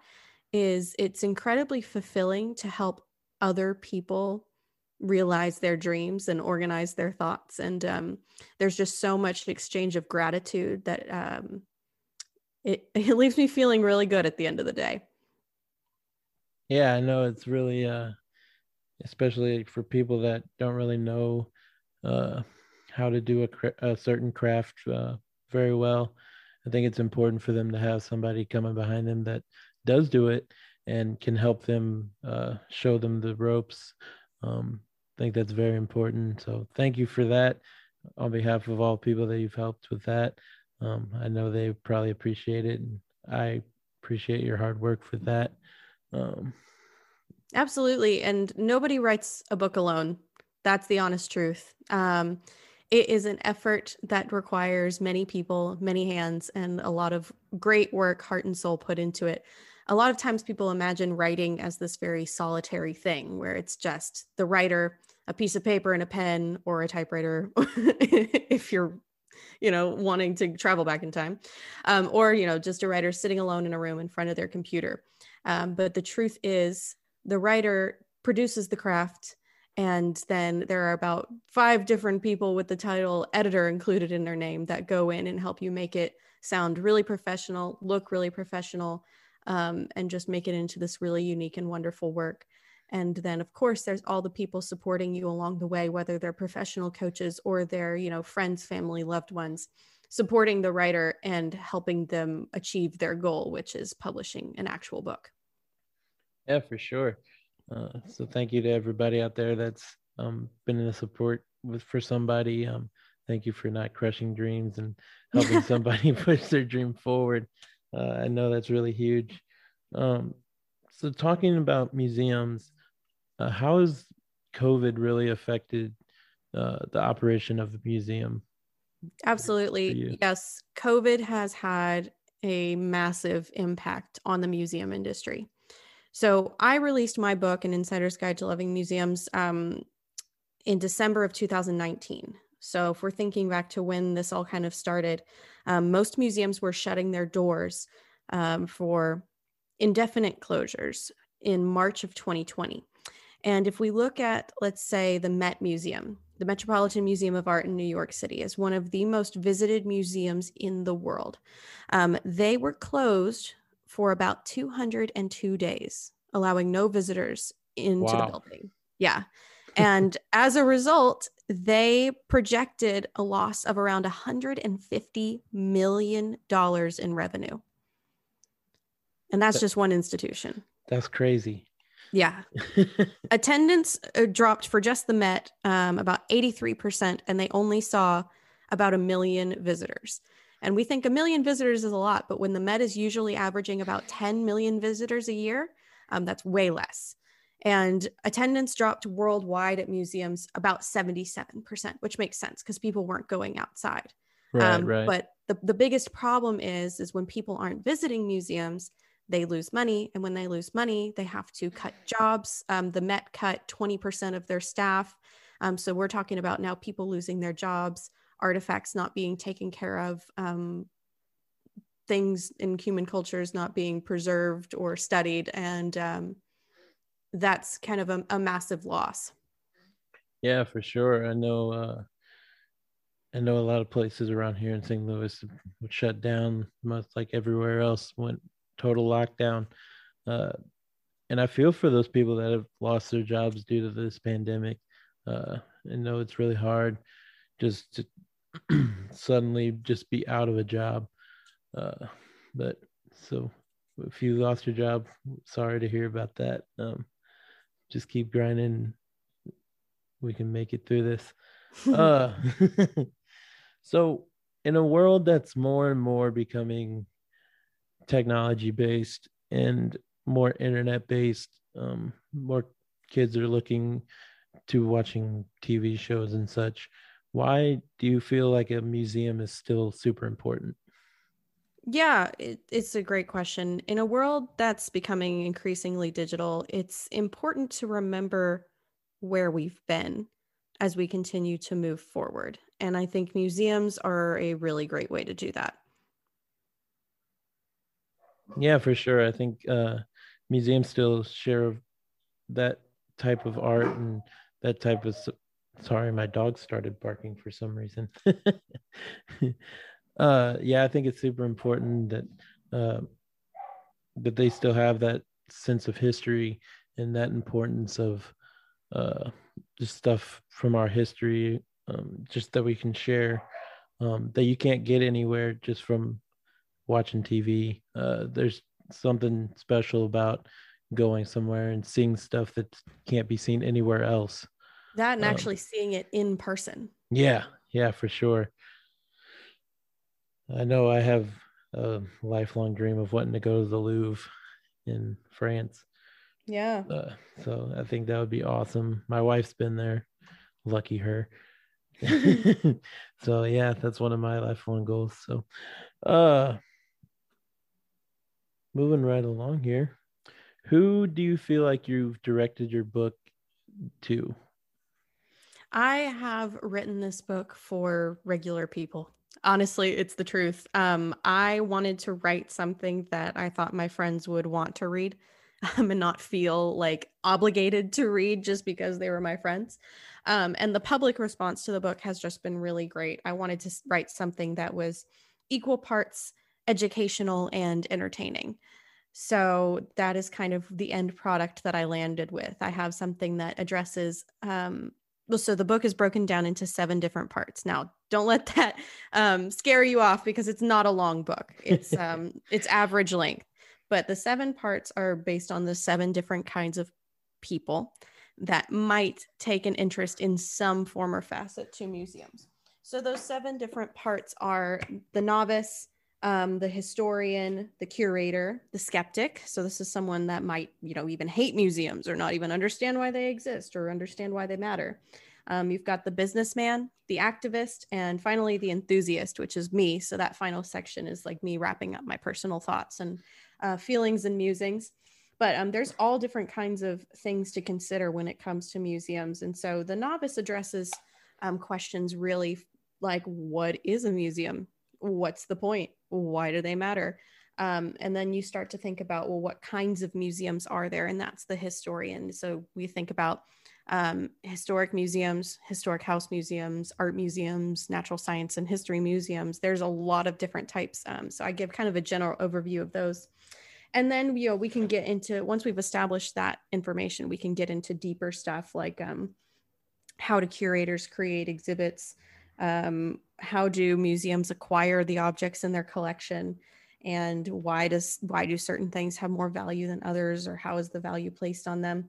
is it's incredibly fulfilling to help other people realize their dreams and organize their thoughts. And um, there's just so much exchange of gratitude that um, it, [LAUGHS] it leaves me feeling really good at the end of the day. Yeah i know it's really uh especially for people that don't really know uh how to do a, a certain craft uh, very well. I think it's important for them to have somebody coming behind them that does do it and can help them uh, show them the ropes. Um, I think that's very important. So thank you for that on behalf of all people that you've helped with that. Um, I know they probably appreciate it, and I appreciate your hard work for that. Um, Absolutely, and nobody writes a book alone. That's the honest truth. Um, it is an effort that requires many people, many hands, and a lot of great work, heart and soul put into it. A lot of times people imagine writing as this very solitary thing where it's just the writer, a piece of paper and a pen or a typewriter [LAUGHS] if you're you know wanting to travel back in time um, or you know just a writer sitting alone in a room in front of their computer. Um, but the truth is the writer produces the craft and then there are about five different people with the title editor included in their name that go in and help you make it sound really professional look really professional um, and just make it into this really unique and wonderful work. And then of course there's all the people supporting you along the way whether they're professional coaches or they're you know friends family loved ones supporting the writer and helping them achieve their goal which is publishing an actual book. Yeah for sure. Uh, so thank you to everybody out there that's um, been in a support with for somebody. Um, thank you for not crushing dreams and helping [LAUGHS] somebody [LAUGHS] push their dream forward uh, i know that's really huge um, so talking about museums uh, how has COVID really affected uh, the operation of the museum? Absolutely. Yes. COVID has had a massive impact on the museum industry. So I released my book, An Insider's Guide to Loving Museums, um, in December of 2019. So if we're thinking back to when this all kind of started, um, most museums were shutting their doors um, for indefinite closures in March of 2020. And if we look at, let's say, the Met Museum, the Metropolitan Museum of Art in New York City is one of the most visited museums in the world. Um, they were closed for about 202 days, allowing no visitors into wow. the building. Yeah. And as a result, they projected a loss of around $150 million in revenue. And that's just one institution. That's crazy. Yeah. [LAUGHS] Attendance uh, dropped for just the Met um, about 83%, and they only saw about a million visitors. And we think a million visitors is a lot, but when the Met is usually averaging about 10 million visitors a year, um, that's way less. And attendance dropped worldwide at museums about 77%, which makes sense because people weren't going outside. Right, um, right. But the, the biggest problem is, is when people aren't visiting museums, they lose money. And when they lose money, they have to cut jobs. Um, the Met cut 20% of their staff. Um, so we're talking about now people losing their jobs, artifacts not being taken care of, um, things in human cultures not being preserved or studied. And um, that's kind of a, a, massive loss. Yeah, for sure. I know. Uh, I know a lot of places around here in St. Louis would shut down, most like everywhere else went total lockdown. Uh, and I feel for those people that have lost their jobs due to this pandemic. Uh, I know it's really hard just to [CLEARS THROAT] suddenly just be out of a job. Uh, but so if you lost your job, sorry to hear about that. Um, just keep grinding. We can make it through this. [LAUGHS] uh, [LAUGHS] so, in a world that's more and more becoming technology based and more internet based. Um, more kids are looking to watching TV shows and such. Why do you feel like a museum is still super important? Yeah, it, it's a great question. In a world that's becoming increasingly digital, it's important to remember where we've been as we continue to move forward. And I think museums are a really great way to do that. Yeah, for sure. I think uh, museums still share that type of art and that type of. Sorry, my dog started barking for some reason. [LAUGHS] uh, yeah, I think it's super important that uh, that they still have that sense of history and that importance of uh, just stuff from our history, um, just that we can share um, that you can't get anywhere just from watching TV. Uh, there's something special about going somewhere and seeing stuff that can't be seen anywhere else. That and um, actually seeing it in person. Yeah, yeah, for sure. I know I have a lifelong dream of wanting to go to the Louvre in France. Yeah. Uh, so I think that would be awesome. My wife's been there lucky her. [LAUGHS] [LAUGHS] so yeah, that's one of my lifelong goals. So uh moving right along here. Who do you feel like you've directed your book to? I have written this book for regular people. Honestly, it's the truth. Um, I wanted to write something that I thought my friends would want to read [LAUGHS] um, and not feel like obligated to read just because they were my friends. Um, and the public response to the book has just been really great. I wanted to write something that was equal parts educational and entertaining. So that is kind of the end product that I landed with. I have something that addresses um, well, so the book is broken down into seven different parts. Now, don't let that um, scare you off because it's not a long book. It's um, [LAUGHS] it's average length, but the seven parts are based on the seven different kinds of people that might take an interest in some form or facet to museums. So those seven different parts are the novice, um, the historian, the curator, the skeptic. So this is someone that might, you know, even hate museums or not even understand why they exist or understand why they matter. Um, you've got the businessman, the activist, and finally the enthusiast, which is me. So that final section is like me wrapping up my personal thoughts and uh, feelings and musings. But um, there's all different kinds of things to consider when it comes to museums. And so the novice addresses um, questions really like what is a museum? What's the point? why do they matter um, and then you start to think about well what kinds of museums are there and that's the historian so we think about um, historic museums historic house museums art museums natural science and history museums. There's a lot of different types um, so i give kind of a general overview of those. And then you know we can get into once we've established that information we can get into deeper stuff like um, how do curators create exhibits? Um, how do museums acquire the objects in their collection? And why does why do certain things have more value than others or how is the value placed on them?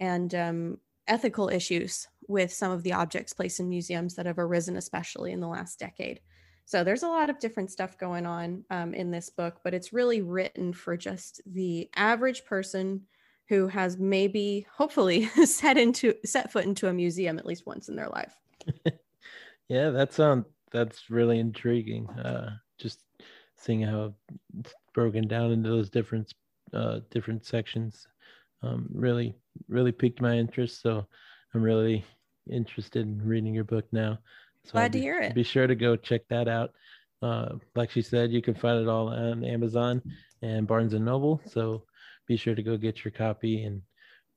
And um, ethical issues with some of the objects placed in museums that have arisen especially in the last decade so there's a lot of different stuff going on um, in this book but it's really written for just the average person who has maybe hopefully [LAUGHS] set into set foot into a museum at least once in their life [LAUGHS] yeah that sounds that's really intriguing. Uh, just seeing how it's broken down into those different uh, different sections um, really really piqued my interest. So I'm really interested in reading your book now. So Glad be, to hear it. Be sure to go check that out. Uh, like she said, you can find it all on Amazon and Barnes and Noble. So be sure to go get your copy and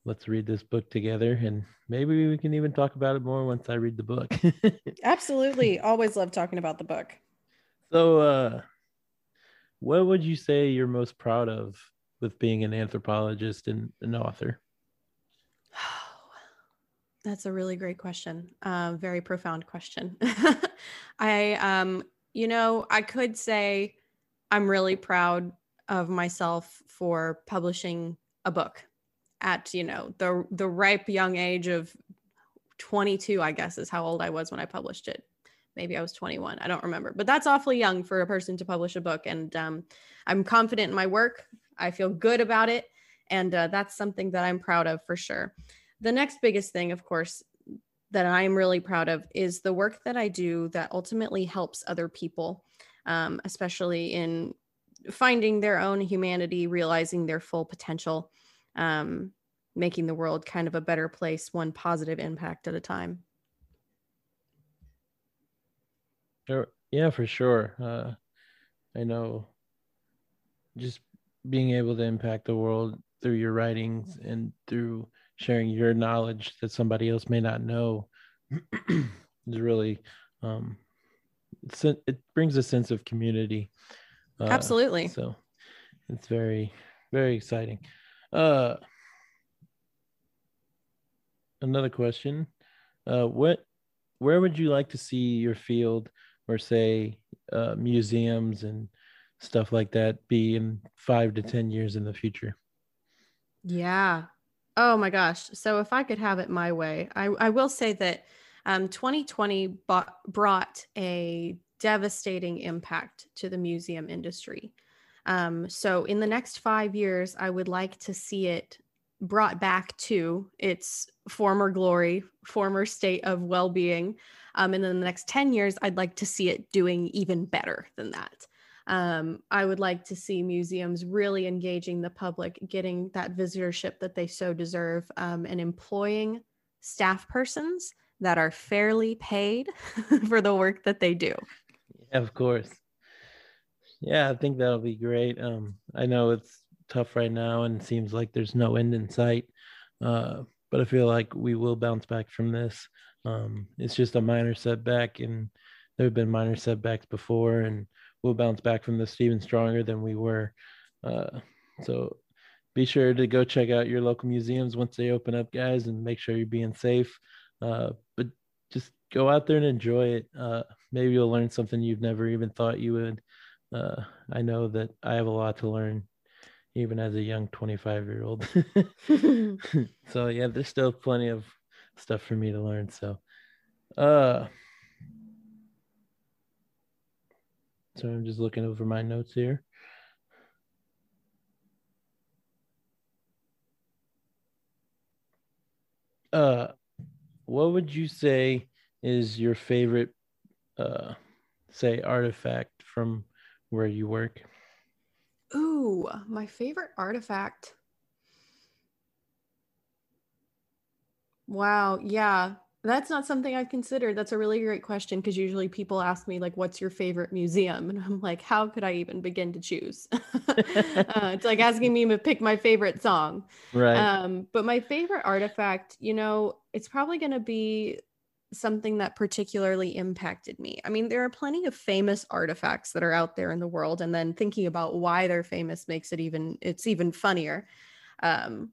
let's read this book together and maybe we can even talk about it more once I read the book. [LAUGHS] Absolutely. Always love talking about the book. So uh what would you say you're most proud of with being an anthropologist and an author? [SIGHS] That's a really great question. Uh, very profound question. [LAUGHS] I um you know, I could say I'm really proud of myself for publishing a book at you know the the ripe young age of 22 i guess is how old i was when i published it maybe i was 21 i don't remember but that's awfully young for a person to publish a book and um, i'm confident in my work i feel good about it and uh, that's something that i'm proud of for sure the next biggest thing of course that i'm really proud of is the work that i do that ultimately helps other people um, especially in finding their own humanity realizing their full potential um, making the world kind of a better place, one positive impact at a time. Sure. Yeah, for sure. Uh, I know just being able to impact the world through your writings and through sharing your knowledge that somebody else may not know [CLEARS THROAT] is really um, it brings a sense of community. Uh, Absolutely. So it's very, very exciting. Uh, another question. Uh, what, where would you like to see your field, or say uh, museums and stuff like that, be in five to ten years in the future? Yeah. Oh my gosh. So if I could have it my way, I, I will say that um, 2020 bought, brought a devastating impact to the museum industry. Um, so in the next five years, I would like to see it brought back to its former glory, former state of well being. Um, and in the next 10 years, I'd like to see it doing even better than that. Um, I would like to see museums really engaging the public, getting that visitorship that they so deserve, um, and employing staff persons that are fairly paid [LAUGHS] for the work that they do. Yeah, of course. Yeah, I think that'll be great. Um, I know it's tough right now and seems like there's no end in sight, uh, but I feel like we will bounce back from this. Um, it's just a minor setback, and there have been minor setbacks before, and we'll bounce back from this even stronger than we were. Uh, so be sure to go check out your local museums once they open up, guys, and make sure you're being safe. Uh, but just go out there and enjoy it. Uh, maybe you'll learn something you've never even thought you would. Uh, I know that I have a lot to learn, even as a young 25 year old. [LAUGHS] [LAUGHS] so yeah, there's still plenty of stuff for me to learn. So, uh, so I'm just looking over my notes here. Uh, what would you say is your favorite, uh, say, artifact from where you work? Ooh, my favorite artifact. Wow. Yeah. That's not something I've considered. That's a really great question because usually people ask me, like, what's your favorite museum? And I'm like, how could I even begin to choose? [LAUGHS] uh, it's like [LAUGHS] asking me to pick my favorite song. Right. Um, but my favorite artifact, you know, it's probably going to be something that particularly impacted me. I mean, there are plenty of famous artifacts that are out there in the world, and then thinking about why they're famous makes it even it's even funnier. Um,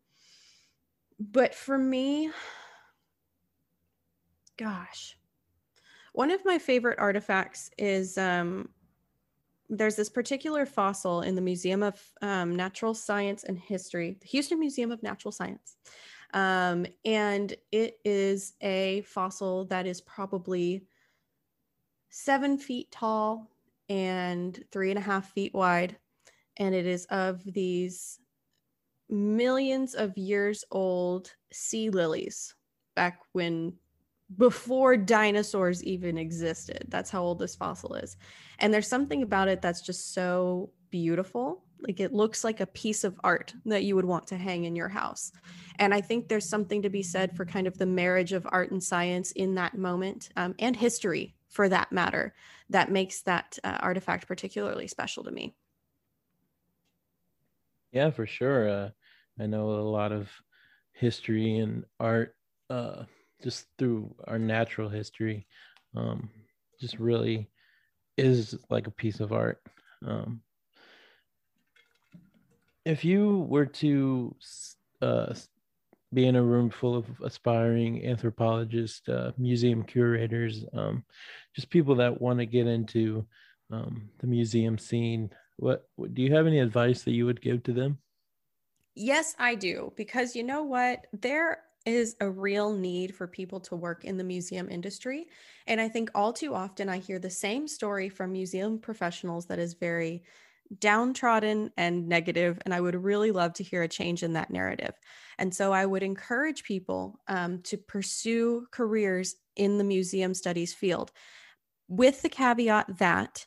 but for me, gosh, one of my favorite artifacts is um, there's this particular fossil in the Museum of um, Natural Science and History, the Houston Museum of Natural Science. Um, and it is a fossil that is probably seven feet tall and three and a half feet wide. And it is of these millions of years old sea lilies back when before dinosaurs even existed. That's how old this fossil is. And there's something about it that's just so beautiful like it looks like a piece of art that you would want to hang in your house. And I think there's something to be said for kind of the marriage of art and science in that moment um, and history for that matter that makes that uh, artifact particularly special to me. Yeah, for sure. Uh, I know a lot of history and art uh, just through our natural history um, just really is like a piece of art. Um, if you were to uh, be in a room full of aspiring anthropologists, uh, museum curators, um, just people that want to get into um, the museum scene, what, do you have any advice that you would give to them? Yes, I do. Because you know what? There is a real need for people to work in the museum industry. And I think all too often I hear the same story from museum professionals that is very downtrodden and negative, and I would really love to hear a change in that narrative. And so I would encourage people um, to pursue careers in the museum studies field with the caveat that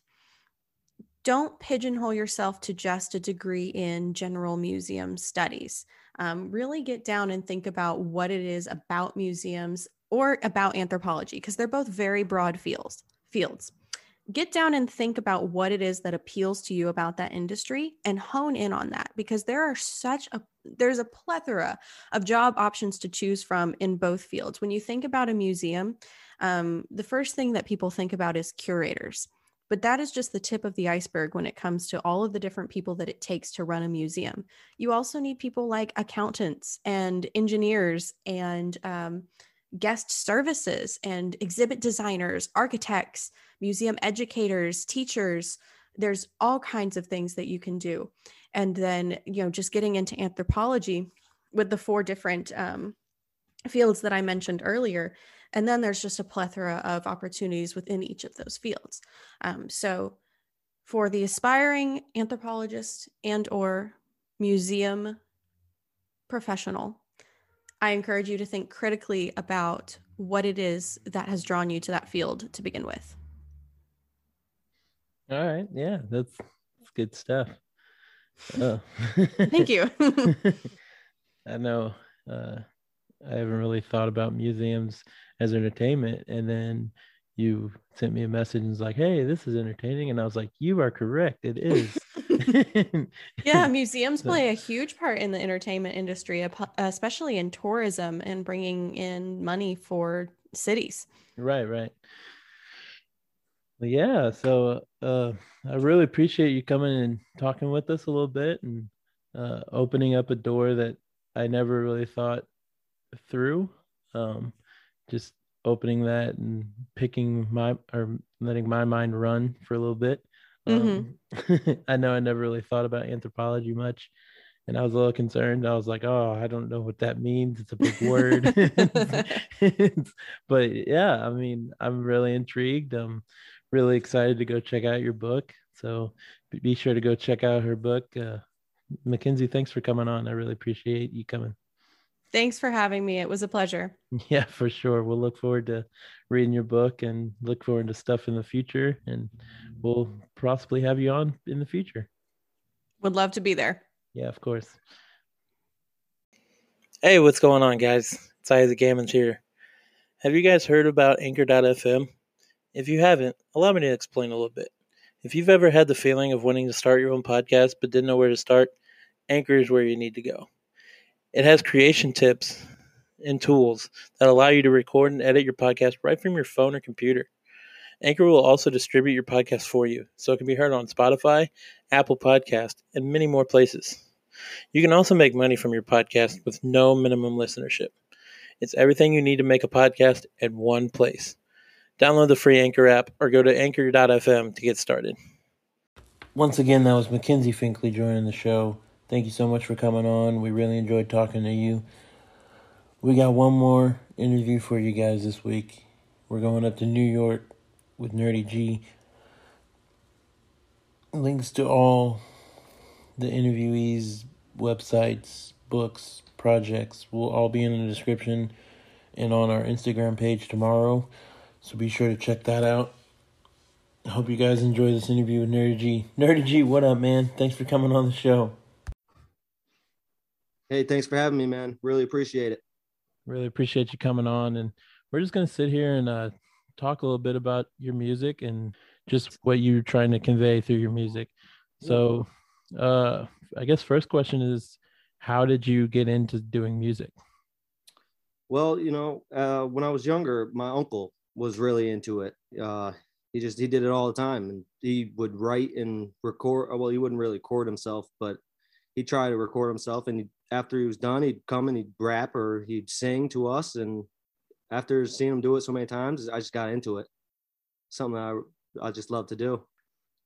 don't pigeonhole yourself to just a degree in general museum studies. Um, really get down and think about what it is about museums or about anthropology, because they're both very broad fields. Fields get down and think about what it is that appeals to you about that industry and hone in on that because there are such a there's a plethora of job options to choose from in both fields when you think about a museum um, the first thing that people think about is curators but that is just the tip of the iceberg when it comes to all of the different people that it takes to run a museum you also need people like accountants and engineers and um, guest services and exhibit designers, architects, museum educators, teachers. There's all kinds of things that you can do. And then, you know, just getting into anthropology with the four different um, fields that I mentioned earlier. And then there's just a plethora of opportunities within each of those fields. Um, so for the aspiring anthropologist and or museum professional, I encourage you to think critically about what it is that has drawn you to that field to begin with. All right. Yeah, that's, that's good stuff. Uh, Thank you. [LAUGHS] I know uh, I haven't really thought about museums as entertainment. And then you sent me a message and was like, hey, this is entertaining. And I was like, you are correct. It is. [LAUGHS] yeah, [LAUGHS] museums play a huge part in the entertainment industry, especially in tourism and bringing in money for cities. Right, right. Yeah, so uh, I really appreciate you coming and talking with us a little bit and uh, opening up a door that I never really thought through. Um, just opening that and picking my or letting my mind run for a little bit. Mm-hmm. Um, [LAUGHS] I know I never really thought about anthropology much, and I was a little concerned. I was like, "Oh, I don't know what that means. It's a big word." [LAUGHS] [LAUGHS] but yeah, I mean, I'm really intrigued. I'm really excited to go check out your book. So be sure to go check out her book. Uh, Mackenzie, thanks for coming on. I really appreciate you coming. Thanks for having me. It was a pleasure. [LAUGHS] Yeah, for sure. We'll look forward to reading your book and look forward to stuff in the future. And we'll possibly have you on in the future. Would love to be there. Yeah, of course. Hey, what's going on, guys? It's Isaac Gammons here. Have you guys heard about Anchor.fm? If you haven't, allow me to explain a little bit. If you've ever had the feeling of wanting to start your own podcast but didn't know where to start, Anchor is where you need to go. It has creation tips and tools that allow you to record and edit your podcast right from your phone or computer. Anchor will also distribute your podcast for you, so it can be heard on Spotify, Apple Podcast, and many more places. You can also make money from your podcast with no minimum listenership. It's everything you need to make a podcast at one place. Download the free Anchor app or go to anchor.fm to get started. Once again, that was Mackenzie Finklea joining the show. Thank you so much for coming on. We really enjoyed talking to you. We got one more interview for you guys this week. We're going up to New York with Nerdy G. Links to all the interviewees' websites, books, projects will all be in the description and on our Instagram page tomorrow. So be sure to check that out. I hope you guys enjoy this interview with Nerdy G. Nerdy G, what up, man? Thanks for coming on the show. Hey, thanks for having me, man. Really appreciate it. Really appreciate you coming on. And we're just going to sit here and uh, talk a little bit about your music and just what you're trying to convey through your music. So, uh, I guess first question is, how did you get into doing music? Well, you know, uh, when I was younger, my uncle was really into it. Uh, he just he did it all the time, and he would write and record. Well, he wouldn't really record himself, but he'd try to record himself, and after he was done, he'd come and he'd rap or he'd sing to us. And after seeing him do it so many times, I just got into it. Something I I just love to do.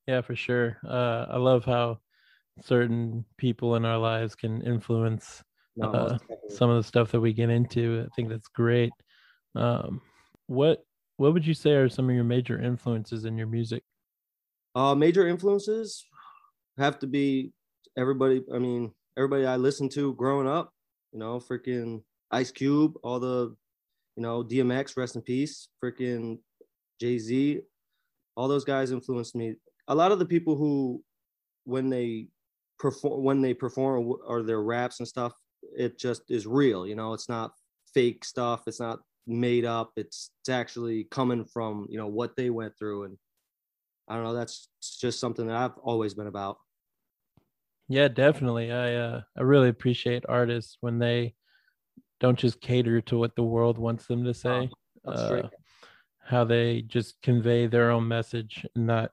Yeah, for sure. Uh, I love how certain people in our lives can influence no, uh, some of the stuff that we get into. I think that's great. Um, what what would you say are some of your major influences in your music? Uh, major influences have to be everybody. I mean, everybody I listened to growing up, you know, freaking Ice Cube, all the, you know, DMX, rest in peace, freaking Jay Z, all those guys influenced me. A lot of the people who, when they perform, when they perform or their raps and stuff, it just is real. You know, it's not fake stuff. It's not made up. It's it's actually coming from you know what they went through, and I don't know. That's just something that I've always been about. Yeah, definitely. I uh, I really appreciate artists when they don't just cater to what the world wants them to say. Oh, uh, how they just convey their own message and not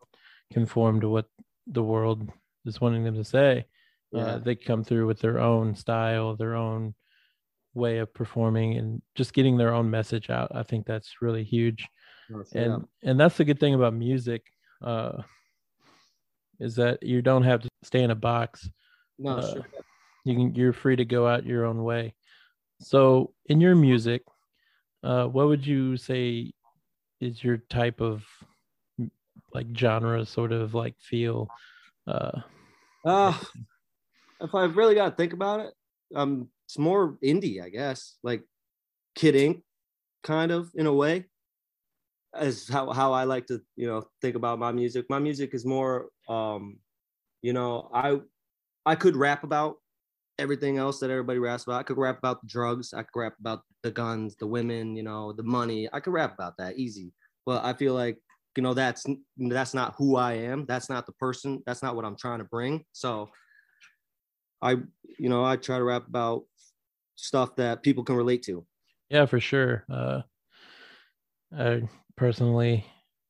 conform to what the world is wanting them to say. Uh, yeah. Uh, they come through with their own style, their own way of performing, and just getting their own message out. I think that's really huge. and and that's the good thing about music. Uh, is that you don't have to stay in a box. No, uh, sure. You can you're free to go out your own way. So in your music, uh, what would you say is your type of like genre sort of like feel? Uh, uh if I've really got to think about it, um it's more indie, I guess, like Kid Ink, kind of in a way. As how how I like to you know think about my music. My music is more um, you know I I could rap about everything else that everybody raps about. I could rap about the drugs. I could rap about the guns, the women, you know, the money. I could rap about that easy. But I feel like you know that's that's not who I am. That's not the person. That's not what I'm trying to bring. So I you know I try to rap about stuff that people can relate to. Yeah, for sure. Uh, I personally,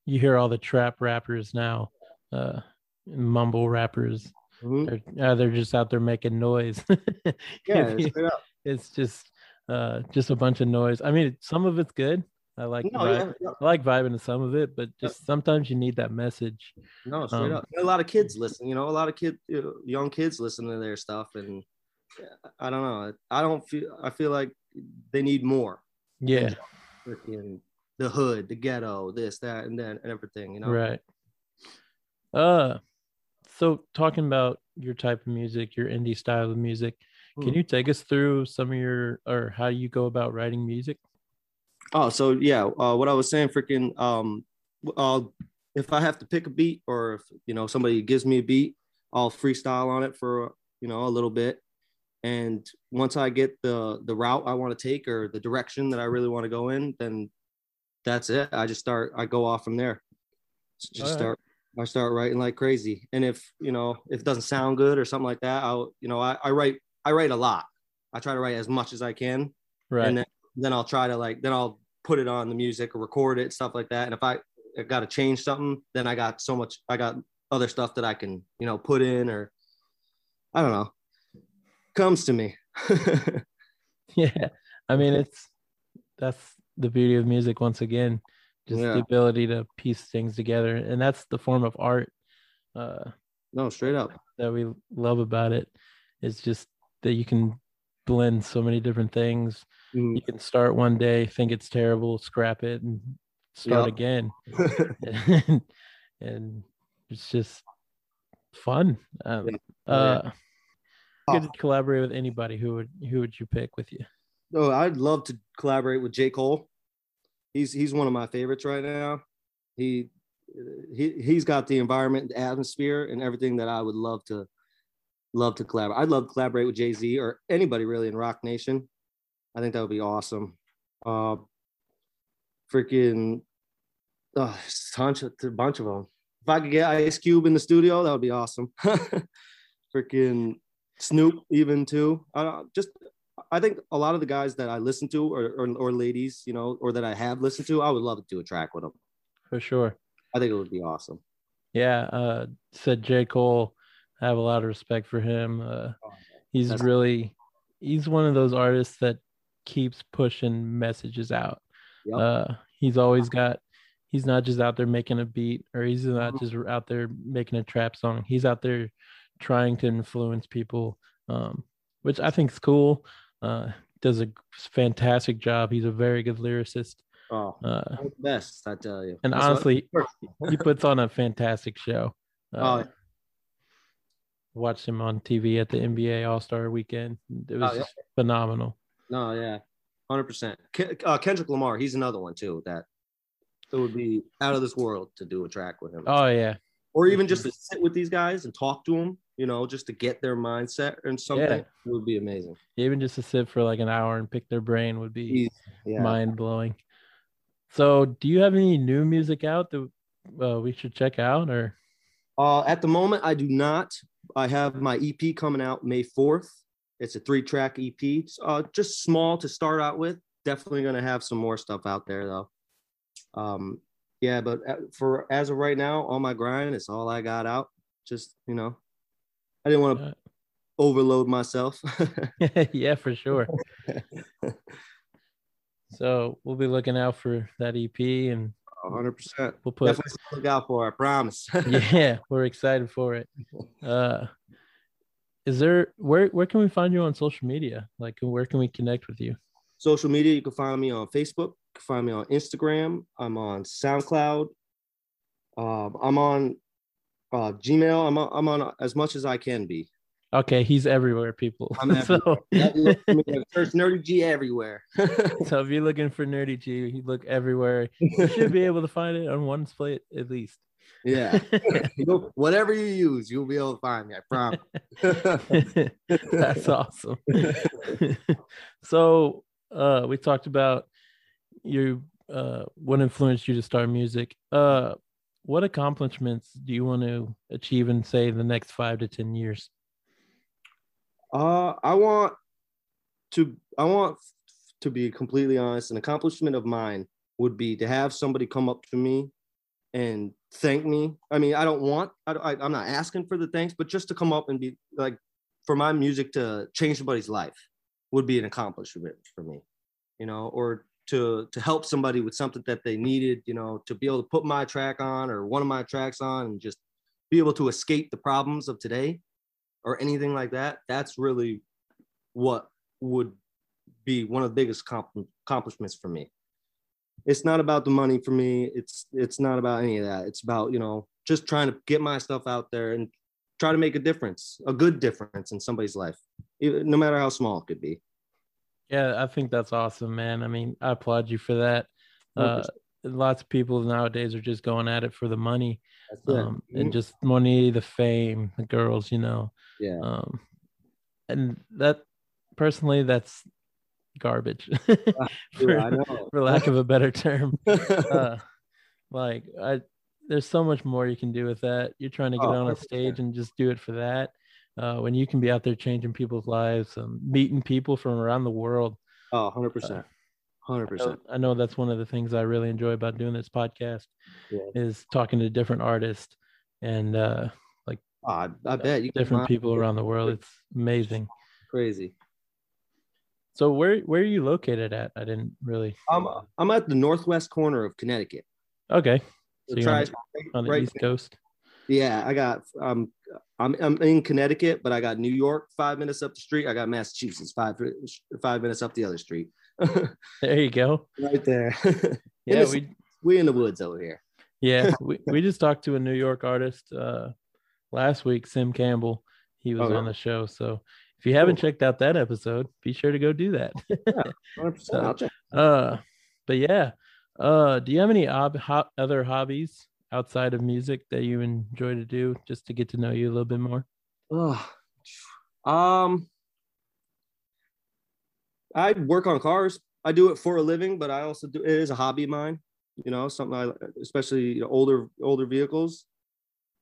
you hear all the trap rappers now, uh, mumble rappers. Mm-hmm. They're, uh, they're just out there making noise. [LAUGHS] yeah, it's just uh, just a bunch of noise. I mean, some of it's good. I like no, yeah, yeah. I like vibing to some of it, but just yeah. sometimes you need that message. No, straight um, up. A lot of kids listen. You know, a lot of kids, you know, young kids listen to their stuff, and I don't know. I don't feel. I feel like they need more. Yeah. Freaking the hood, the ghetto, this, that, and then and everything. You know. Right. Uh, so talking about your type of music, your indie style of music, can hmm. you take us through some of your or how you go about writing music? Oh, so yeah, uh, what I was saying, freaking, um, I'll if I have to pick a beat or if you know somebody gives me a beat, I'll freestyle on it for you know a little bit, and once I get the the route I want to take or the direction that I really want to go in, then that's it. I just start. I go off from there. Just start. I start writing like crazy. And if you know if it doesn't sound good or something like that, I'll you know I, I write I write a lot. I try to write as much as I can. Right. And then, then I'll try to like then I'll put it on the music or record it stuff like that. And if I, I got to change something, then I got so much. I got other stuff that I can you know put in or I don't know comes to me. [LAUGHS] [LAUGHS] yeah. I mean, it's that's the beauty of music once again, just yeah. the ability to piece things together. And that's the form of art. Uh, no, straight up. That we love about it. It's just that you can blend so many different things. Mm. You can start one day, think it's terrible, scrap it, and start yep. again. and, [LAUGHS] [LAUGHS] and, it's just fun. Um, yeah. uh, could collaborate with anybody, who would who would you pick with you? Oh, I'd love to collaborate with J. Cole. He's he's one of my favorites right now. He he he's got the environment, the atmosphere, and everything that I would love to love to collaborate. I'd love to collaborate with Jay Z or anybody really in Roc Nation. I think that would be awesome. Uh, freaking, a bunch of, a bunch of them. If I could get Ice Cube in the studio, that would be awesome. [LAUGHS] freaking Snoop even too. Uh, just I think a lot of the guys that I listen to or, or, or ladies, you know, or that I have listened to, I would love to do a track with them. For sure. I think it would be awesome. Yeah, uh, said J Cole. I have a lot of respect for him. Uh, he's That's really he's one of those artists that keeps pushing messages out. Yep. Uh, he's always [LAUGHS] got he's not just out there making a beat or he's not mm-hmm. just out there making a trap song. He's out there trying to influence people, um, which I think is cool. Uh, does a fantastic job. He's a very good lyricist. Oh, uh, best, I tell you. And That's honestly, [LAUGHS] he puts on a fantastic show. Uh, oh. Watched him on TV at the NBA All Star Weekend. It was oh, yeah. phenomenal. No, yeah, hundred percent. Uh, Kendrick Lamar, he's another one too. That it would be out of this world to do a track with him. Oh yeah, or even just to sit with these guys and talk to them you know, just to get their mindset and something yeah. would be amazing. Even just to sit for like an hour and pick their brain would be yeah. mind blowing. So, do you have any new music out that uh, we should check out or? Uh, at the moment, I do not. I have my EP coming out May 4th. It's a three track EP, uh, just small to start out with. Definitely going to have some more stuff out there though. Um, yeah, but uh, for as of right now, on my grind, it's all I got out. Just, you know, I didn't want to overload myself. [LAUGHS] [LAUGHS] yeah, for sure. [LAUGHS] so we'll be looking out for that EP and 100 percent we'll put definitely look out for it, I promise. yeah, we're excited for it. Uh is there where where can we find you on social media? Like where can we connect with you? Social media, you can find me on Facebook, you can find me on Instagram, I'm on SoundCloud. Um, I'm on uh, Gmail. I'm on, I'm on as much as I can be. Okay, he's everywhere, people. I'm [LAUGHS] so, everywhere. Search nerdy G everywhere. [LAUGHS] so if you're looking for nerdy G, you look everywhere. You should be able to find it on one plate at least. yeah. [LAUGHS] Whatever you use, you'll be able to find me. I promise. That's awesome. so uh we talked about you uh what influenced you to start music. Uh what accomplishments do you want to achieve in say the next five to ten years? Uh, I want to. I want to be completely honest. An accomplishment of mine would be to have somebody come up to me and thank me. I mean, I don't want. I, I, I'm not asking for the thanks, but just to come up and be like, for my music to change somebody's life would be an accomplishment for me. You know, or to to help somebody with something that they needed. You know, to be able to put my track on or one of my tracks on and just be able to escape the problems of today or anything like that, that's really what would be one of the biggest accomplishments for me. It's not about the money for me. It's it's not about any of that. It's about you know just trying to get my stuff out there and try to make a difference, a good difference in somebody's life, no matter how small it could be. Yeah, I think that's awesome, man. I mean, I applaud you for that. Uh, lots of people nowadays are just going at it for the money um, and Mhm. just money, the fame, the girls, you know. yeah, Um, and that personally, that's garbage, [LAUGHS] for, I know. for lack of a better term. [LAUGHS] Uh, like, I there's so much more you can do with that. You're trying to get Oh, on a stage and just do it for that. Uh, when you can be out there changing people's lives, um, meeting people from around the world. oh, 100 percent, hundred I know, percent. I know that's one of the things I really enjoy about doing this podcast Yeah. is talking to different artists and uh, Oh, I, I bet you different people around the world. It's amazing. Crazy. So where where are you located at? I didn't really. I'm I'm at the northwest corner of Connecticut. Okay, so you're on the, on the right East Coast. Yeah, I got um I'm I'm in Connecticut, but I got New York five minutes up the street. I got Massachusetts five five minutes up the other street. [LAUGHS] There you go. right there. [LAUGHS] Yeah, we we in the woods over here. yeah [LAUGHS] we, we just talked to a New York artist uh, last week, Sim Campbell. He was Oh, yeah. on the show. So if you haven't Cool. checked out that episode, be sure to go do that. 100%. I'll check. uh, but yeah, uh, do you have any ob- ho- other hobbies outside of music that you enjoy to do, just to get to know you a little bit more? Ugh. Um, I work on cars. I do it for a living, but I also do it is a hobby of mine. You know, something I especially you know, older older vehicles.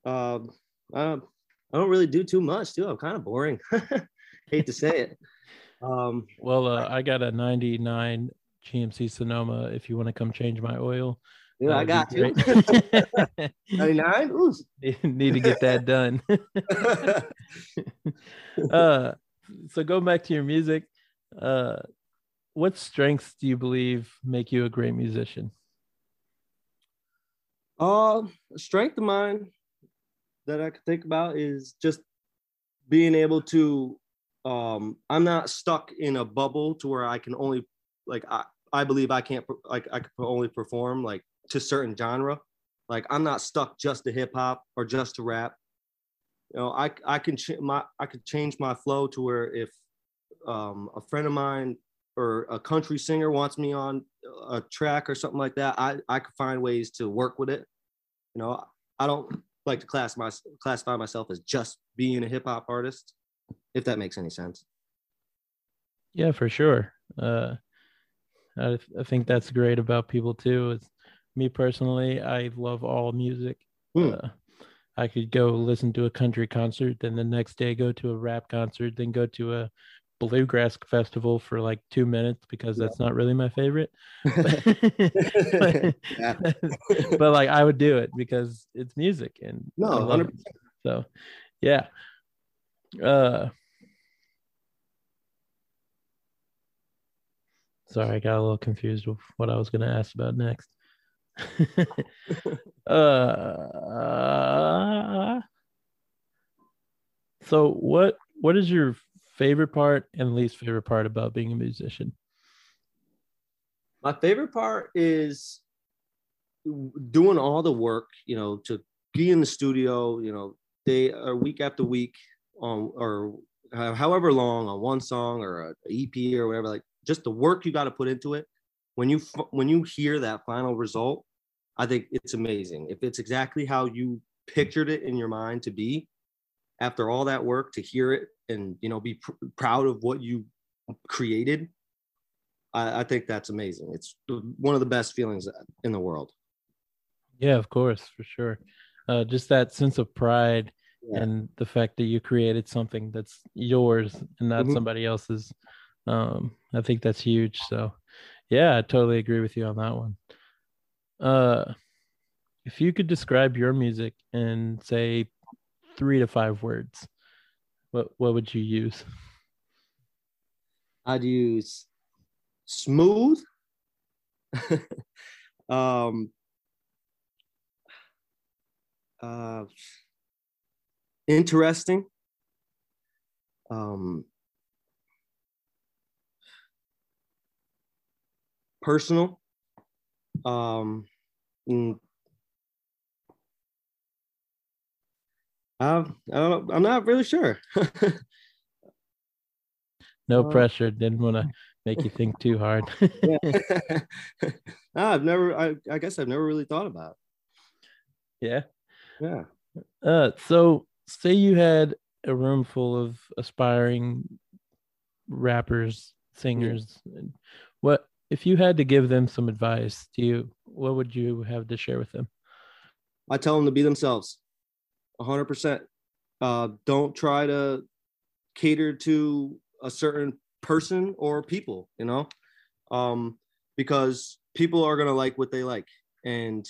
Um, I don't, I don't really do too much too. I'm kind of boring. [LAUGHS] Hate to say it. Um, Well, uh, I got a '99 GMC Sonoma. If you want to come change my oil, yeah, I got you. [LAUGHS] 99. Ooh. [LAUGHS] Need to get that done. [LAUGHS] uh, so go back to your music. Uh, what strengths do you believe make you a great musician? Uh, a strength of mine that I could think about is just being able to. Um, I'm not stuck in a bubble to where I can only like I, I believe I can't like I can only perform like to certain genre. Like I'm not stuck just to hip hop or just to rap. You know, I I can ch- my I could change my flow to where if um, a friend of mine or a country singer wants me on a track or something like that, I I could find ways to work with it. You know, I don't like to class my classify myself as just being a hip hop artist, if that makes any sense. Yeah, for sure. Uh, I, I think that's great about people too. Is me personally, I love all music. Hmm. Uh, I could go listen to a country concert, then the next day go to a rap concert, then go to a bluegrass festival for like two minutes because Yeah. that's not really my favorite. but, [LAUGHS] Yeah. [LAUGHS] but, like I would do it because it's music and No, 100%. it. So yeah. Uh sorry, I got a little confused with what I was gonna ask about next. [LAUGHS] uh so what what is your favorite part and least favorite part about being a musician? My favorite part is doing all the work, you know, to be in the studio, you know, day or week after week, on or however long on one song or a EP or whatever, like just the work you got to put into it. When you when you hear that final result, I think it's amazing. If it's exactly how you pictured it in your mind to be, after all that work to hear it and you know be pr- proud of what you created, I, I think that's amazing. It's one of the best feelings in the world. Yeah, of course, for sure. Uh, just that sense of pride yeah. and the fact that you created something that's yours and not mm-hmm. somebody else's. Um, I think that's huge. So, yeah, I totally agree with you on that one. Uh, if you could describe your music in say three to five words, what what would you use? I'd use smooth, [LAUGHS] um, uh, interesting, um, personal, um, mm, Um, I don't know. I'm not really sure. no uh, pressure. Didn't want to make you think too hard. yeah. [LAUGHS] [LAUGHS] no, I've never. I, I guess I've never really thought about. It. Yeah. Yeah. Uh, so say you had a room full of aspiring rappers, singers. Yeah. What if you had to give them some advice? Do you? What would you have to share with them? I tell them to be themselves. 100%. Uh, don't try to cater to a certain person or people, you know, um, because people are going to like what they like. And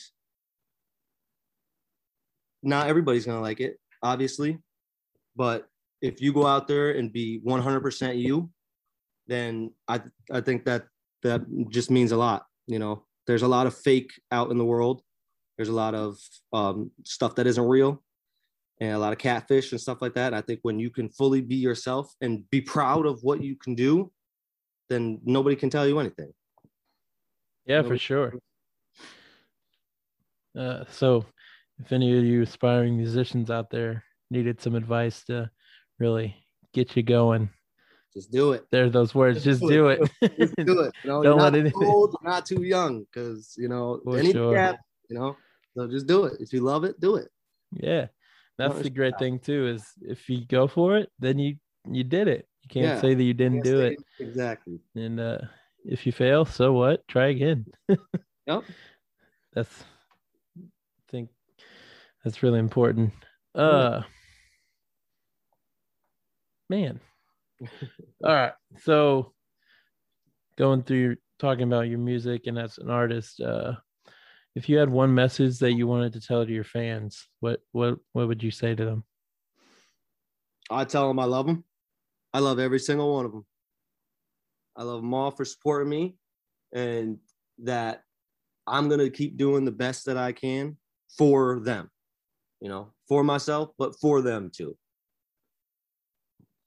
not everybody's going to like it, obviously. But if you go out there and be 100% you, then I, I think that that just means a lot. You know, there's a lot of fake out in the world. There's a lot of um, stuff that isn't real and a lot of catfish and stuff like that. I think when you can fully be yourself and be proud of what you can do, then nobody can tell you anything. Yeah, for sure. Uh, so, if any of you aspiring musicians out there needed some advice to really get you going, just do it. There's those words. Just, just do, it. it. just do it. You know, [LAUGHS] Don't let it. Old, not too young, because you know for any sure. gap. You know, so just do it. If you love it, do it. Yeah. That's the great thing too is if you go for it, then you you did it. You can't yeah, say that you didn't do it. Exactly. And uh, if you fail, so what? Try again. [LAUGHS] yep. That's I think that's really important. Uh man. [LAUGHS] All right. So going through talking about your music and as an artist, uh if you had one message that you wanted to tell to your fans, what what what would you say to them? I tell them I love them. I love every single one of them. I love them all for supporting me, and that I'm gonna keep doing the best that I can for them. You know, for myself, but for them too.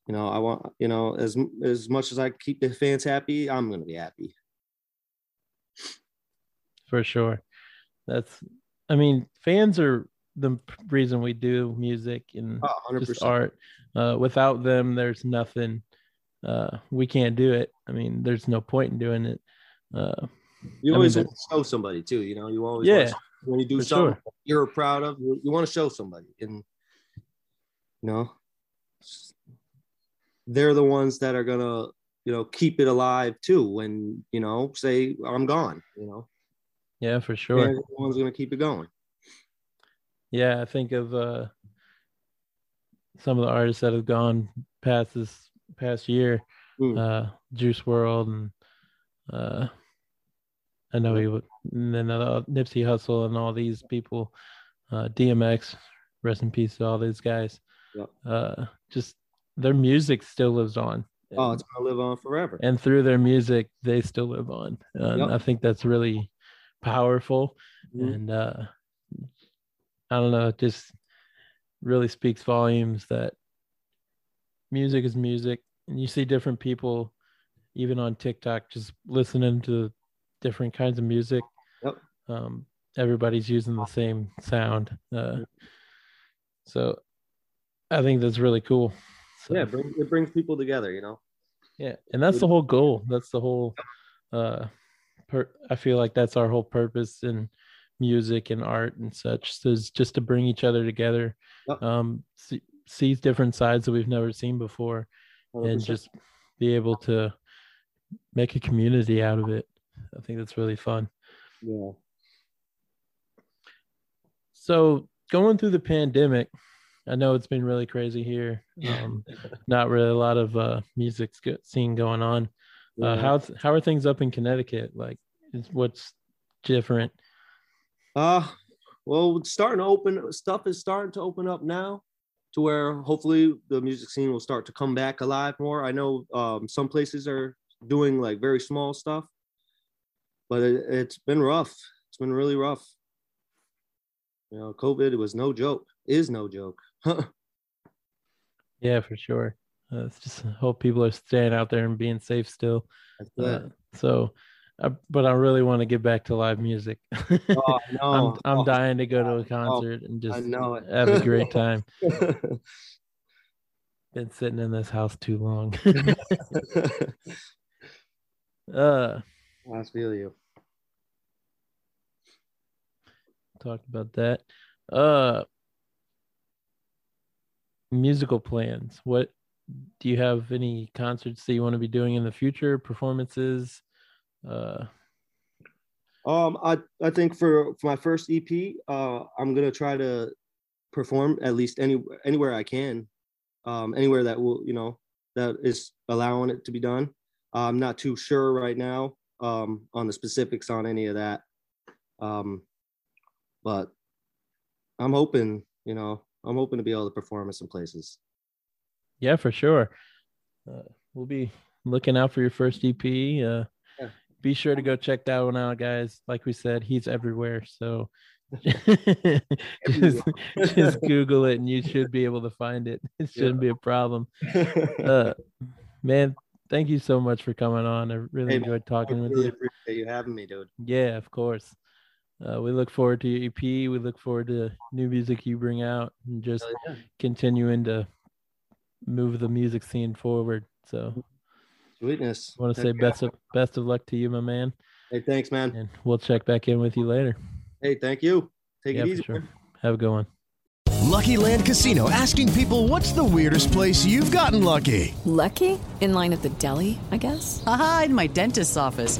You know, I want you know as as much as I keep the fans happy, I'm gonna be happy. For sure. That's, I mean, fans are the reason we do music and oh, just art. Uh, without them, there's nothing. Uh, we can't do it. I mean, there's no point in doing it. Uh, you always I mean, want to show somebody too. You know, you always yeah. when you do something sure. you're proud of, you, you want to show somebody, and you know, they're the ones that are gonna you know keep it alive too. When you know, say I'm gone. You know. Yeah, for sure. And one's going to keep it going. Yeah, I think of uh, some of the artists that have gone past this past year, mm. uh, Juice WRLD and uh, I know he would, and then uh, Nipsey Hussle and all these people, uh, DMX, rest in peace to all these guys. Yep. Uh, just their music still lives on. Oh, it's gonna live on forever. And through their music, they still live on. And yep. I think that's really powerful mm-hmm. and uh i don't know it just really speaks volumes that music is music and you see different people even on tiktok just listening to different kinds of music yep. um everybody's using the same sound uh so i think that's really cool So, Yeah, it brings, it brings people together. You know. yeah, and that's the whole goal. That's the whole. Uh, per, I feel like that's our whole purpose in music and art and such. is just to bring each other together, Yep. um, see, see different sides that we've never seen before, and 100%. just be able to make a community out of it. I think that's really fun. yeah. So going through the pandemic, I know it's been really crazy here. Um, not really a lot of uh, music scene going on. Uh, Yeah. how how are things up in Connecticut? Like, is, what's different? Uh, well, it's starting to open. Stuff is starting to open up now, to where hopefully the music scene will start to come back alive more. I know um, some places are doing like very small stuff, but it, it's been rough. It's been really rough. You know, COVID was no joke. Is no joke. Yeah, for sure. Uh, it's just hope people are staying out there and being safe still. Uh, so, uh, but I really want to get back to live music. [LAUGHS] Oh, know. I'm I'm Oh, dying to go to a concert and just I know it. have a great [LAUGHS] time. [LAUGHS] Been sitting in this house too long. uh, I feel you. talked about that. Uh, musical plans. What do you have any concerts that you want to be doing in the future? Performances? Uh, Um, I I think for for my first EP, uh, I'm gonna try to perform at least any anywhere I can, um, anywhere that will you know that is allowing it to be done. I'm not too sure right now um, on the specifics on any of that, um, but I'm hoping you know I'm hoping to be able to perform in some places. yeah, for sure. Uh, we'll be looking out for your first EP. Uh, Yeah. Be sure to go check that one out, guys. Like we said, he's everywhere. So [LAUGHS] [LAUGHS] just, just [LAUGHS] Google it and you should be able to find it. It shouldn't be a problem. Uh, man, thank you so much for coming on. I really Hey, enjoyed I talking with you. appreciate you having me, dude. Yeah, of course. Uh, we look forward to your EP. We look forward to new music you bring out and just yeah. continuing to move the music scene forward. So Sweetness. I want to say best of best of luck to you, my man. Hey, thanks, man. And we'll check back in with you later. Hey, thank you. Take yeah, it easy. sure. Have a good one. Lucky Land Casino asking people what's the weirdest place you've gotten lucky? Lucky? In line at the deli, I guess? Aha, in my dentist's office.